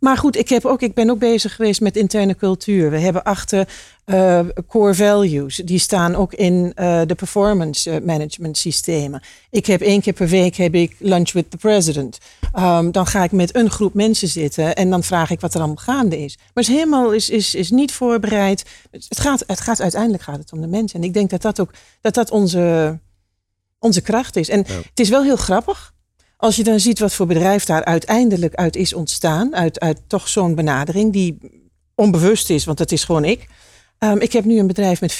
Maar goed, ik, heb ook, ik ben ook bezig geweest met interne cultuur. We hebben achter eh, core values. Die staan ook in eh, de performance eh, management systemen. Ik heb één keer per week heb ik lunch with the president. Um, dan ga ik met een groep mensen zitten en dan vraag ik wat er allemaal gaande is. Maar het is helemaal is, is, is niet voorbereid. Het gaat, het gaat uiteindelijk gaat het om de mensen. En ik denk dat dat ook dat dat onze, onze kracht is. En het is wel heel grappig. Als je dan ziet wat voor bedrijf daar uiteindelijk uit is ontstaan, uit, uit toch zo'n benadering die onbewust is, want dat is gewoon ik. Um, ik heb nu een bedrijf met 74%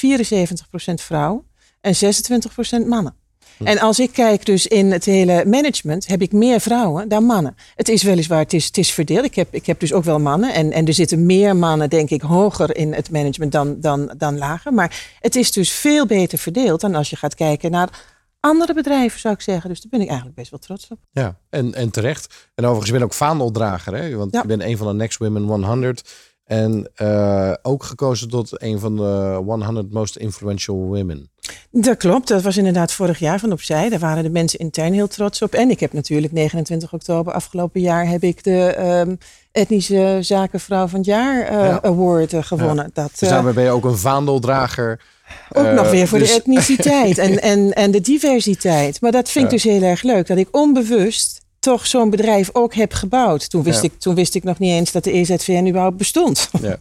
vrouwen en 26% mannen. En als ik kijk dus in het hele management, heb ik meer vrouwen dan mannen. Het is weliswaar, het is, het is verdeeld. Ik heb, ik heb dus ook wel mannen. En, en er zitten meer mannen, denk ik, hoger in het management dan, dan, dan lager. Maar het is dus veel beter verdeeld dan als je gaat kijken naar andere bedrijven, zou ik zeggen. Dus daar ben ik eigenlijk best wel trots op. Ja, en, en terecht. En overigens, je bent ook vaandeldrager, hè? Want Ja. je bent een van de Next Women 100. En eh, ook gekozen tot een van de 100 most influential women. Dat klopt, dat was inderdaad vorig jaar van opzij. Daar waren de mensen intern heel trots op. En ik heb natuurlijk 29 oktober afgelopen jaar heb ik de ehm, etnische zakenvrouw van het jaar eh, Ja. award eh, gewonnen. Dat, Dus daarmee ben je ook een vaandeldrager. Ook Eh, nog weer voor dus- de etniciteit en, en, en de diversiteit. Maar dat vind ik Ja. dus heel erg leuk. Dat ik onbewust toch zo'n bedrijf ook heb gebouwd. Toen wist, Ja. ik, toen wist ik nog niet eens dat de EZVN überhaupt bestond. Ja.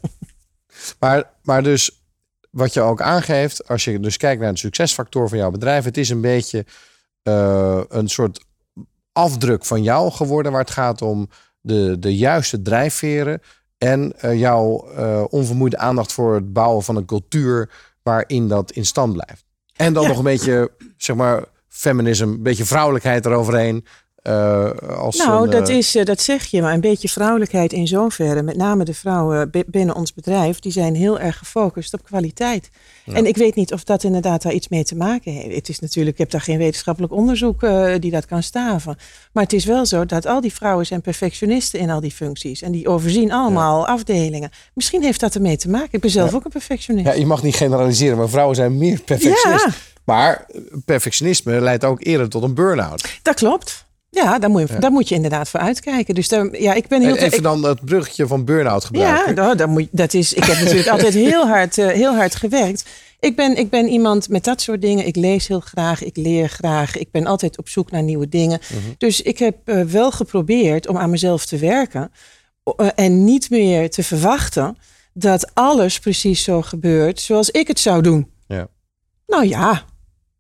Maar, maar dus wat je ook aangeeft, als je dus kijkt naar de succesfactor van jouw bedrijf, het is een beetje eh, een soort afdruk van jou geworden, waar het gaat om de, de juiste drijfveren en eh, jouw eh, onvermoeide aandacht voor het bouwen van een cultuur waarin dat in stand blijft. En dan Ja. nog een beetje, zeg maar, feminisme, een beetje vrouwelijkheid eroverheen. Eh, als Nou, een, dat, eh, is, eh, dat zeg je, maar een beetje vrouwelijkheid in zoverre. Met name de vrouwen bi- binnen ons bedrijf, die zijn heel erg gefocust op kwaliteit. En ik weet niet of dat inderdaad daar iets mee te maken heeft. Het is natuurlijk, ik heb daar geen wetenschappelijk onderzoek die dat kan staven. Maar het is wel zo dat al die vrouwen zijn perfectionisten in al die functies. En die overzien allemaal afdelingen. Misschien heeft dat ermee te maken. Ik ben zelf ook een perfectionist. Ja, je mag niet generaliseren, maar vrouwen zijn meer perfectionist. Ja. Maar perfectionisme leidt ook eerder tot een burn-out. Dat klopt. Ja, daar moet je, daar moet je inderdaad voor uitkijken. Dus daar, ja, ik ben heel En even ik- dan het bruggetje van burn-out Ja, gebruiken. nou, dat, moet, dat is. Ik heb natuurlijk altijd heel hard, eh, heel hard gewerkt. Ik ben, ik ben iemand met dat soort dingen. Ik lees heel graag, ik leer graag. Ik ben altijd op zoek naar nieuwe dingen. Dus ik heb eh, wel geprobeerd om aan mezelf te werken. eh, en niet meer te verwachten dat alles precies zo gebeurt zoals ik het zou doen. Ja. Nou ja,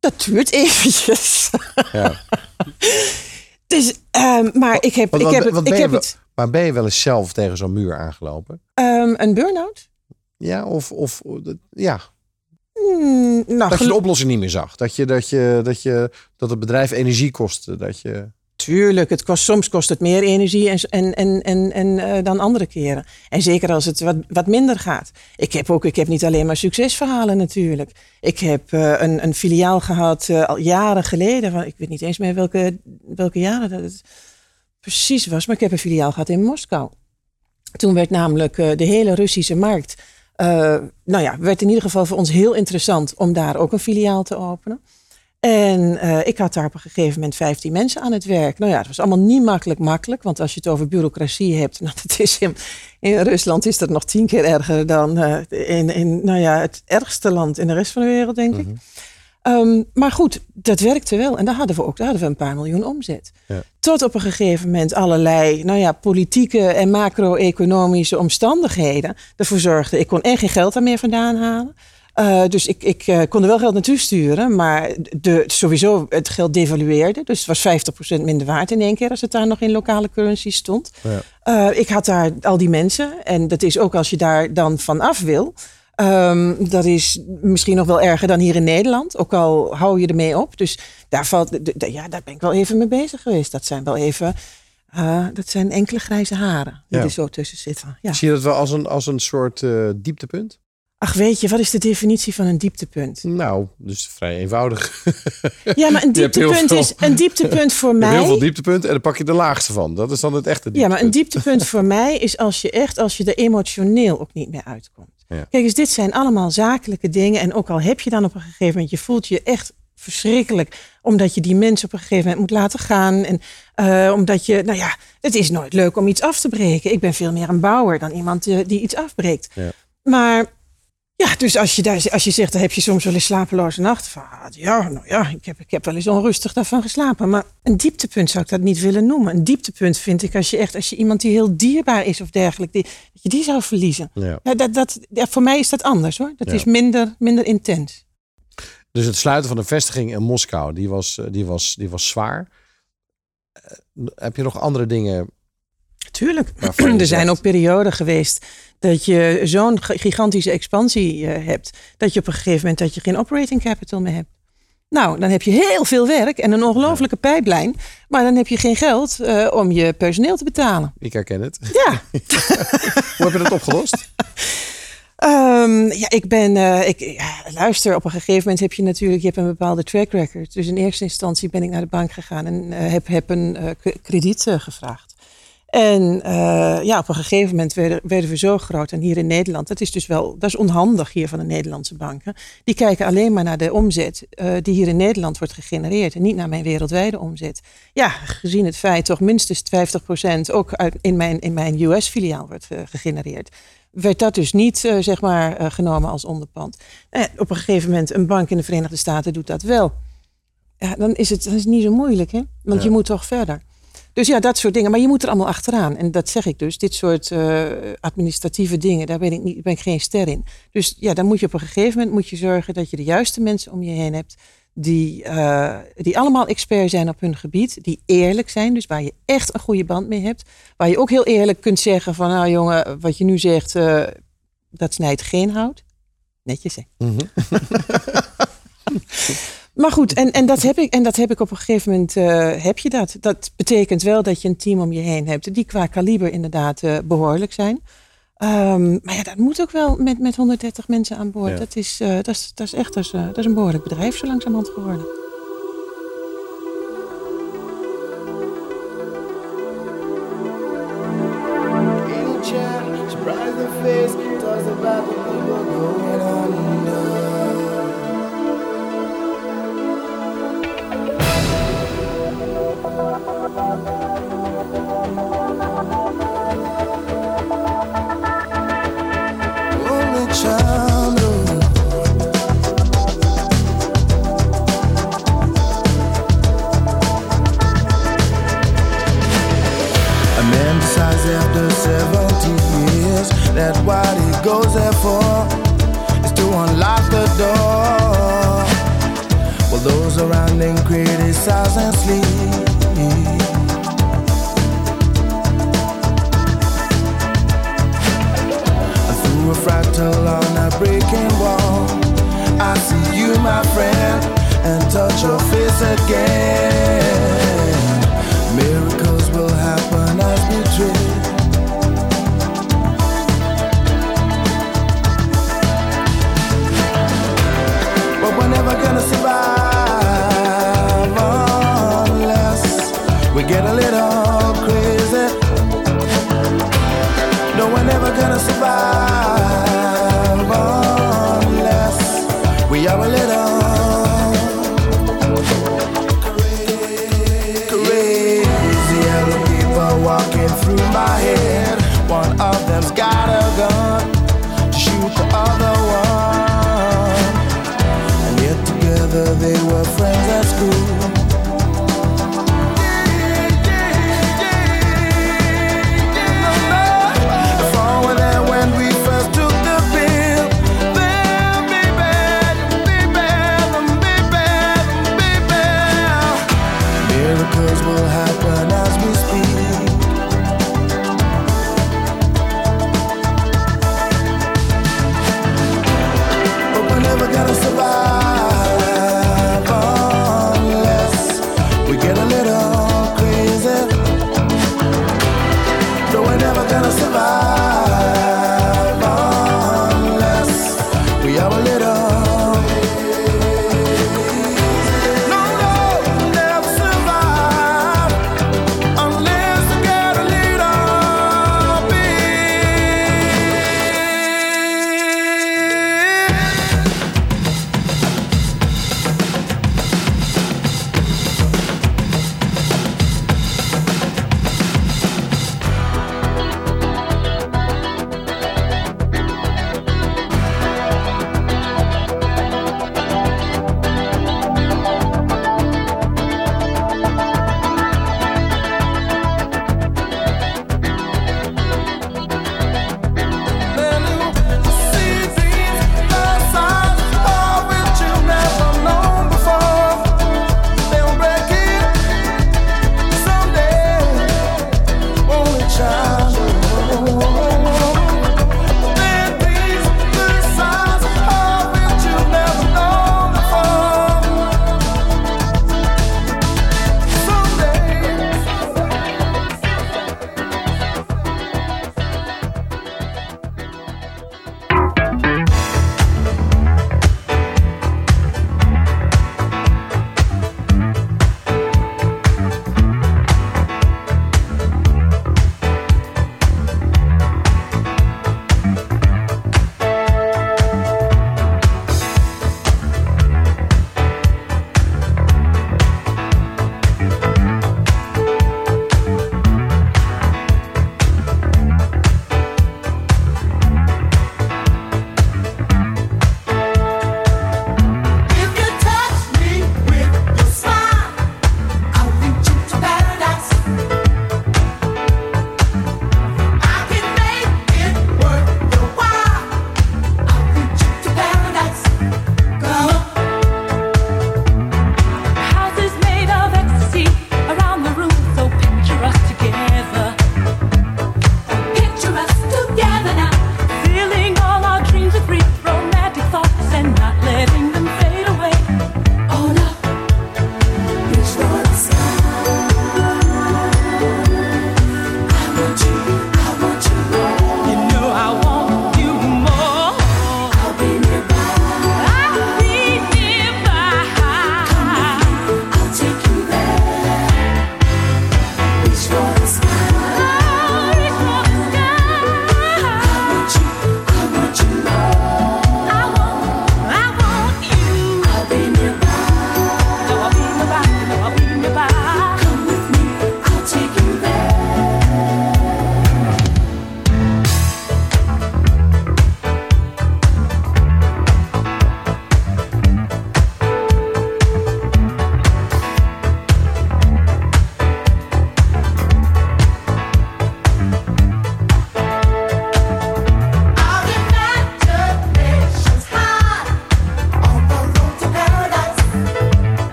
dat duurt eventjes. Ja. Dus, ehm, maar ik heb, ik heb, het, ik heb wel- het Maar ben je wel eens zelf tegen zo'n muur aangelopen? ehm, een burn-out. Ja, of, of ja, Hmm, nou, dat je de oplossing niet meer zag. Dat, je, dat, je, dat, je, dat het bedrijf energie kostte. Dat je, Tuurlijk, het kost, soms kost het meer energie en, en, en, en, en, eh, dan andere keren. En zeker als het wat, wat minder gaat. Ik heb ook, ik heb niet alleen maar succesverhalen natuurlijk. Ik heb eh, een, een filiaal gehad eh, al jaren geleden. Van, ik weet niet eens meer welke, welke jaren dat het precies was. Maar ik heb een filiaal gehad in Moskou. Toen werd namelijk de hele Russische markt... nou ja, werd in ieder geval voor ons heel interessant om daar ook een filiaal te openen. En eh, ik had daar op een gegeven moment 15 mensen aan het werk. Nou ja, het was allemaal niet makkelijk makkelijk. Want als je het over bureaucratie hebt, nou, dat is in, in Rusland is dat nog tien keer erger dan eh, in, in nou ja, het ergste land in de rest van de wereld, denk ik. Ehm, maar goed, dat werkte wel. En daar hadden we ook daar hadden we een paar miljoen omzet. Ja. Tot op een gegeven moment allerlei nou ja, politieke en macro-economische omstandigheden ervoor zorgden. Ik kon en geen geld daar meer vandaan halen. Eh, dus ik, ik eh, kon er wel geld naartoe sturen, maar de, sowieso het geld devalueerde. Dus het was 50% minder waard in één keer als het daar nog in lokale currency stond. Ja. Eh, ik had daar al die mensen en dat is ook als je daar dan vanaf wil. Ehm, dat is misschien nog wel erger dan hier in Nederland, ook al hou je ermee op. Dus daar, valt, de- de- ja, daar ben ik wel even mee bezig geweest. Dat zijn wel even, dat zijn enkele grijze haren die Ja. er zo tussen zitten. Ja. Zie je dat wel als een, als een soort eh, dieptepunt? Ach, weet je, wat is de definitie van een dieptepunt? Nou, dus vrij eenvoudig. Ja, maar een dieptepunt is een dieptepunt voor hebt heel veel mij. dieptepunten en dan pak je de laagste van. Dat is dan het echte Ja, dieptepunt. maar een dieptepunt voor mij is als je echt, als je er emotioneel ook niet meer uitkomt. Ja. Kijk eens, dit zijn allemaal zakelijke dingen. En ook al heb je dan op een gegeven moment, je voelt je echt verschrikkelijk. Omdat je die mensen op een gegeven moment moet laten gaan. En eh, omdat je, nou ja, het is nooit leuk om iets af te breken. Ik ben veel meer een bouwer dan iemand eh, die iets afbreekt. Ja. Maar ja, dus als je, daar, als je zegt, dan heb je soms wel eens slapeloze nachten. Van, ah, ja, nou ja, ik heb, ik heb wel eens onrustig daarvan geslapen. Maar een dieptepunt zou ik dat niet willen noemen. Een dieptepunt vind ik als je echt, als je iemand die heel dierbaar is of dergelijke, die, dat je die zou verliezen. Ja. Ja, dat, dat, ja, voor mij is dat anders hoor. Dat Ja. is minder, minder intens. Dus het sluiten van de vestiging in Moskou, die was, eh, die was, die was zwaar. Eh, heb je nog andere dingen? Tuurlijk. Er zijn zegt- ook perioden geweest dat je zo'n gi- gigantische expansie eh, hebt, dat je op een gegeven moment dat je geen operating capital meer hebt. Nou, dan heb je heel veel werk en een ongelofelijke pijplijn, maar dan heb je geen geld eh, om je personeel te betalen. Ik herken het. Ja, Hoe heb je dat opgelost? Ehm, ja, ik ben, eh, ik, ja, luister, op een gegeven moment heb je natuurlijk, je hebt een bepaalde track record. Dus in eerste instantie ben ik naar de bank gegaan en heb, heb een krediet gevraagd. En eh, ja, op een gegeven moment werden, werden we zo groot. En hier in Nederland, dat is dus wel, dat is onhandig hier van de Nederlandse banken. Die kijken alleen maar naar de omzet eh, die hier in Nederland wordt gegenereerd. En niet naar mijn wereldwijde omzet. Ja, gezien het feit toch minstens 50% ook uit, in mijn, in mijn US-filiaal wordt eh, gegenereerd werd dat dus niet zeg maar, genomen als onderpand. Op een gegeven moment, een bank in de Verenigde Staten doet dat wel. Ja, dan is het, dan is het niet zo moeilijk, hè? Want Ja. je moet toch verder. Dus ja, dat soort dingen. Maar je moet er allemaal achteraan. En dat zeg ik dus. Dit soort eh, administratieve dingen, daar ben ik, niet, ben ik geen ster in. Dus ja, dan moet je op een gegeven moment moet je zorgen dat je de juiste mensen om je heen hebt. Die, eh, die allemaal expert zijn op hun gebied. Die eerlijk zijn. Dus waar je echt een goede band mee hebt. Waar je ook heel eerlijk kunt zeggen van... Nou jongen, wat je nu zegt, eh, dat snijdt geen hout. Netjes hè. Mhm. Maar goed, en, en, dat heb ik, en dat heb ik op een gegeven moment, eh, heb je dat. Dat betekent wel dat je een team om je heen hebt die qua kaliber inderdaad eh, behoorlijk zijn. Ehm, maar ja, dat moet ook wel met, met 130 mensen aan boord. Ja. Dat, is, eh, dat, is, dat is echt dat is, eh, dat is een behoorlijk bedrijf zo langzamerhand geworden. Surprise the face, talks about the people going under.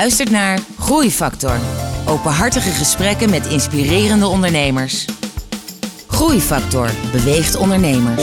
Luistert naar Groeifactor. Openhartige gesprekken met inspirerende ondernemers. Groeifactor beweegt ondernemers.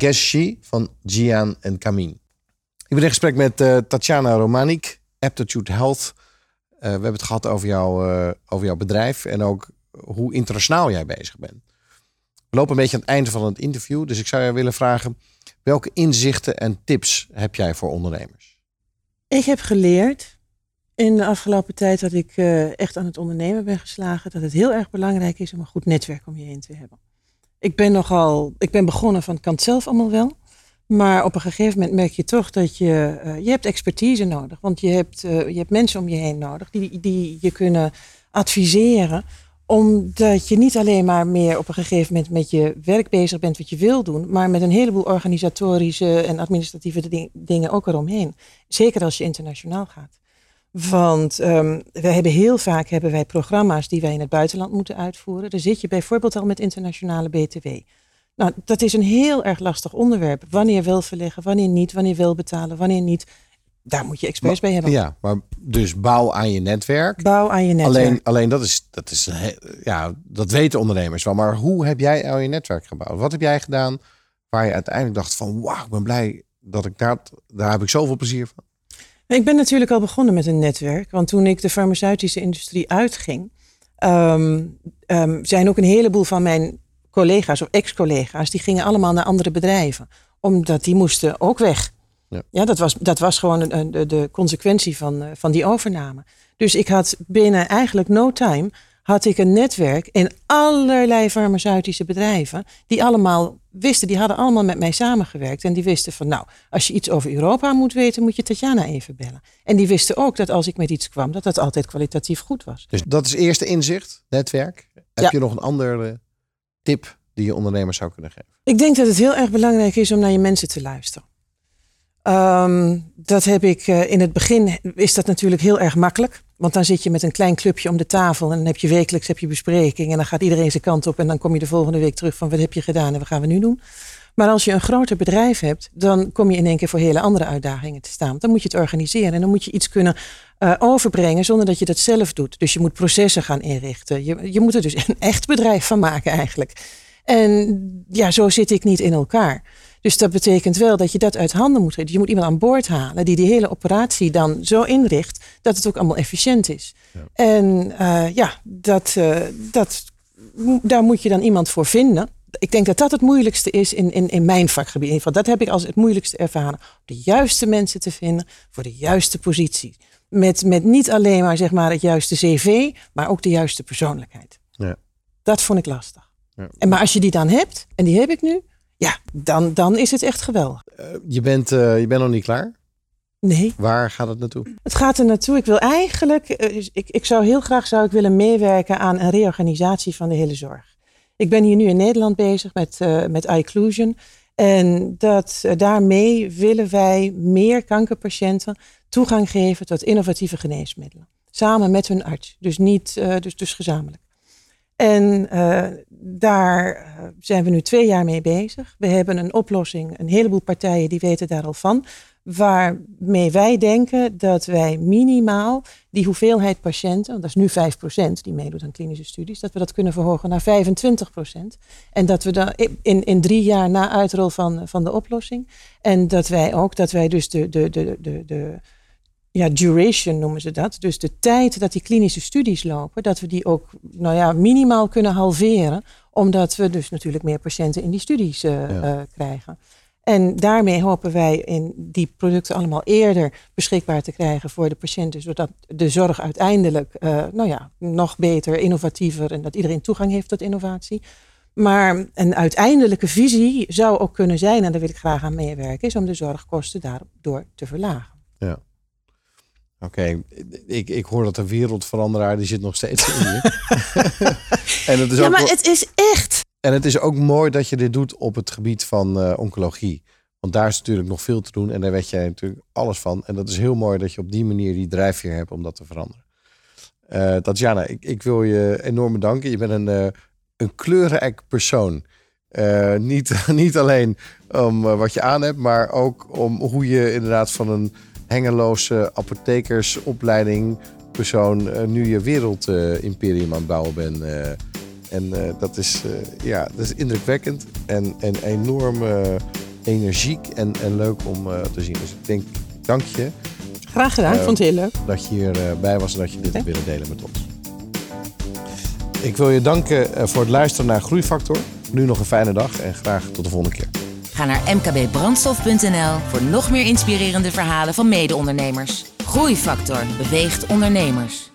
Love. I Guess She van Gian en Camille. Ik ben in gesprek met eh, Tatjana Romanik, Aptitude Health. Eh, we hebben het gehad over, jou, eh, over jouw bedrijf en ook hoe internationaal jij bezig bent. We lopen een beetje aan het einde van het interview, dus ik zou jou willen vragen: welke inzichten en tips heb jij voor ondernemers? Ik heb geleerd in de afgelopen tijd dat ik echt aan het ondernemen ben geslagen, dat het heel erg belangrijk is om een goed netwerk om je heen te hebben. Ik ben nogal, ik ben begonnen van, kan het zelf allemaal wel. Maar op een gegeven moment merk je toch dat je, eh, je hebt expertise nodig. Want je hebt, eh, je hebt mensen om je heen nodig die, die je kunnen adviseren Omdat je niet alleen maar meer op een gegeven moment met je werk bezig bent wat je wil doen, maar met een heleboel organisatorische en administratieve ding- dingen ook eromheen. Zeker als je internationaal gaat. Want ehm we hebben heel vaak hebben wij programma's die wij in het buitenland moeten uitvoeren. Dan zit je bijvoorbeeld al met internationale BTW. Nou, dat is een heel erg lastig onderwerp. Wanneer wel verleggen, wanneer niet, wanneer wel betalen, wanneer niet. Daar moet je experts bij hebben. Ja, maar dus bouw aan je netwerk. Bouw aan je netwerk. Alleen, alleen dat is, dat is, he- ja, dat weten ondernemers wel. Maar hoe heb jij al je netwerk gebouwd? Wat heb jij gedaan waar je uiteindelijk dacht van, wauw, ik ben blij dat ik daar, daar heb ik zoveel plezier van. Ik ben natuurlijk al begonnen met een netwerk. Want toen ik de farmaceutische industrie uitging, ehm, ehm, zijn ook een heleboel van mijn collega's of ex-collega's, die gingen allemaal naar andere bedrijven. Omdat die moesten ook weg. Ja. Ja, dat, was, dat was gewoon de, de consequentie van, eh, van die overname. Dus ik had binnen eigenlijk no time had ik een netwerk in allerlei farmaceutische bedrijven. Die allemaal wisten, die hadden allemaal met mij samengewerkt. En die wisten van nou, als je iets over Europa moet weten, moet je Tatjana even bellen. En die wisten ook dat als ik met iets kwam, dat dat altijd kwalitatief goed was. Dus dat is eerste inzicht, netwerk. Heb Ja. je nog een andere tip die je ondernemers zou kunnen geven? Ik denk dat het heel erg belangrijk is om naar je mensen te luisteren. Ehm, dat heb ik eh, in het begin is dat natuurlijk heel erg makkelijk. Want dan zit je met een klein clubje om de tafel en dan heb je wekelijks heb je bespreking en dan gaat iedereen zijn kant op en dan kom je de volgende week terug van wat heb je gedaan en wat gaan we nu doen. Maar als je een groter bedrijf hebt, dan kom je in één keer voor hele andere uitdagingen te staan. Dan moet je het organiseren en dan moet je iets kunnen eh, overbrengen zonder dat je dat zelf doet. Dus je moet processen gaan inrichten. Je, je moet er dus een echt bedrijf van maken eigenlijk. En ja, zo zit ik niet in elkaar. Dus dat betekent wel dat je dat uit handen moet geven. Je moet iemand aan boord halen die die hele operatie dan zo inricht dat het ook allemaal efficiënt is. En eh, ja, dat, eh, dat, daar moet je dan iemand voor vinden. Ik denk dat dat het moeilijkste is in, in, in mijn vakgebied. In ieder geval, dat heb ik als het moeilijkste ervaren. De juiste mensen te vinden voor de juiste positie. Met, met niet alleen maar, zeg maar het juiste cv, maar ook de juiste persoonlijkheid. Ja. Dat vond ik lastig. Ja. En maar als je die dan hebt, en die heb ik nu, ja, dan, dan is het echt geweldig. Je bent, eh, je bent nog niet klaar. Nee, Waar gaat het naartoe? het gaat er naartoe. Ik wil eigenlijk, eh, dus ik, ik zou heel graag zou ik willen meewerken aan een reorganisatie van de hele zorg. Ik ben hier nu in Nederland bezig met, eh met iClusion. En dat, eh, daarmee willen wij meer kankerpatiënten toegang geven tot innovatieve geneesmiddelen. Samen met hun arts. Dus, niet, eh, dus, dus gezamenlijk. En eh, daar eh, zijn we nu twee jaar mee bezig. We hebben een oplossing, een heleboel partijen die weten daar al van. Waarmee wij denken dat wij minimaal die hoeveelheid patiënten, dat is nu 5% die meedoet aan klinische studies, dat we dat kunnen verhogen naar 25%. En dat we dan in, in drie jaar na uitrol van, van de oplossing. En dat wij ook, dat wij dus de, de, de, de, de ja, duration noemen ze dat. Dus de tijd dat die klinische studies lopen, dat we die ook nou ja, minimaal kunnen halveren. Omdat we dus natuurlijk meer patiënten in die studies eh, Ja. eh, krijgen. En daarmee hopen wij in die producten allemaal eerder beschikbaar te krijgen voor de patiënten. Zodat de zorg uiteindelijk eh, nou ja, nog beter, innovatiever en dat iedereen toegang heeft tot innovatie. Maar een uiteindelijke visie zou ook kunnen zijn, en daar wil ik graag aan meewerken, is om de zorgkosten daardoor te verlagen. Oké, ik, ik hoor dat de wereldveranderaar, die zit nog steeds in je. en, het is Ja, ook, maar het is echt. en het is ook mooi dat je dit doet op het gebied van eh, oncologie. Want daar is natuurlijk nog veel te doen en daar weet jij natuurlijk alles van. En dat is heel mooi dat je op die manier die drijfveer hebt om dat te veranderen. Eh Tatjana, ik, ik wil je enorm bedanken. Je bent een, eh, een kleurrijk persoon. Eh, niet, niet alleen om wat je aan hebt, maar ook om hoe je inderdaad van een hengeloze apothekersopleiding persoon eh, nu je wereldimperium aan het bouwen bent. eh. en eh, dat, is, ja, dat is indrukwekkend en, en enorm energiek en, en leuk om te zien. Dus ik denk, dank je Graag gedaan, ik vond het heel leuk. dat je hierbij was en dat je dit hebt willen delen met ons. Ik wil je danken voor het luisteren naar Groeifactor. Nu nog een fijne dag en graag tot de volgende keer. Ga naar mkbbrandstof.nl voor nog meer inspirerende verhalen van mede-ondernemers. Groeifactor beweegt ondernemers.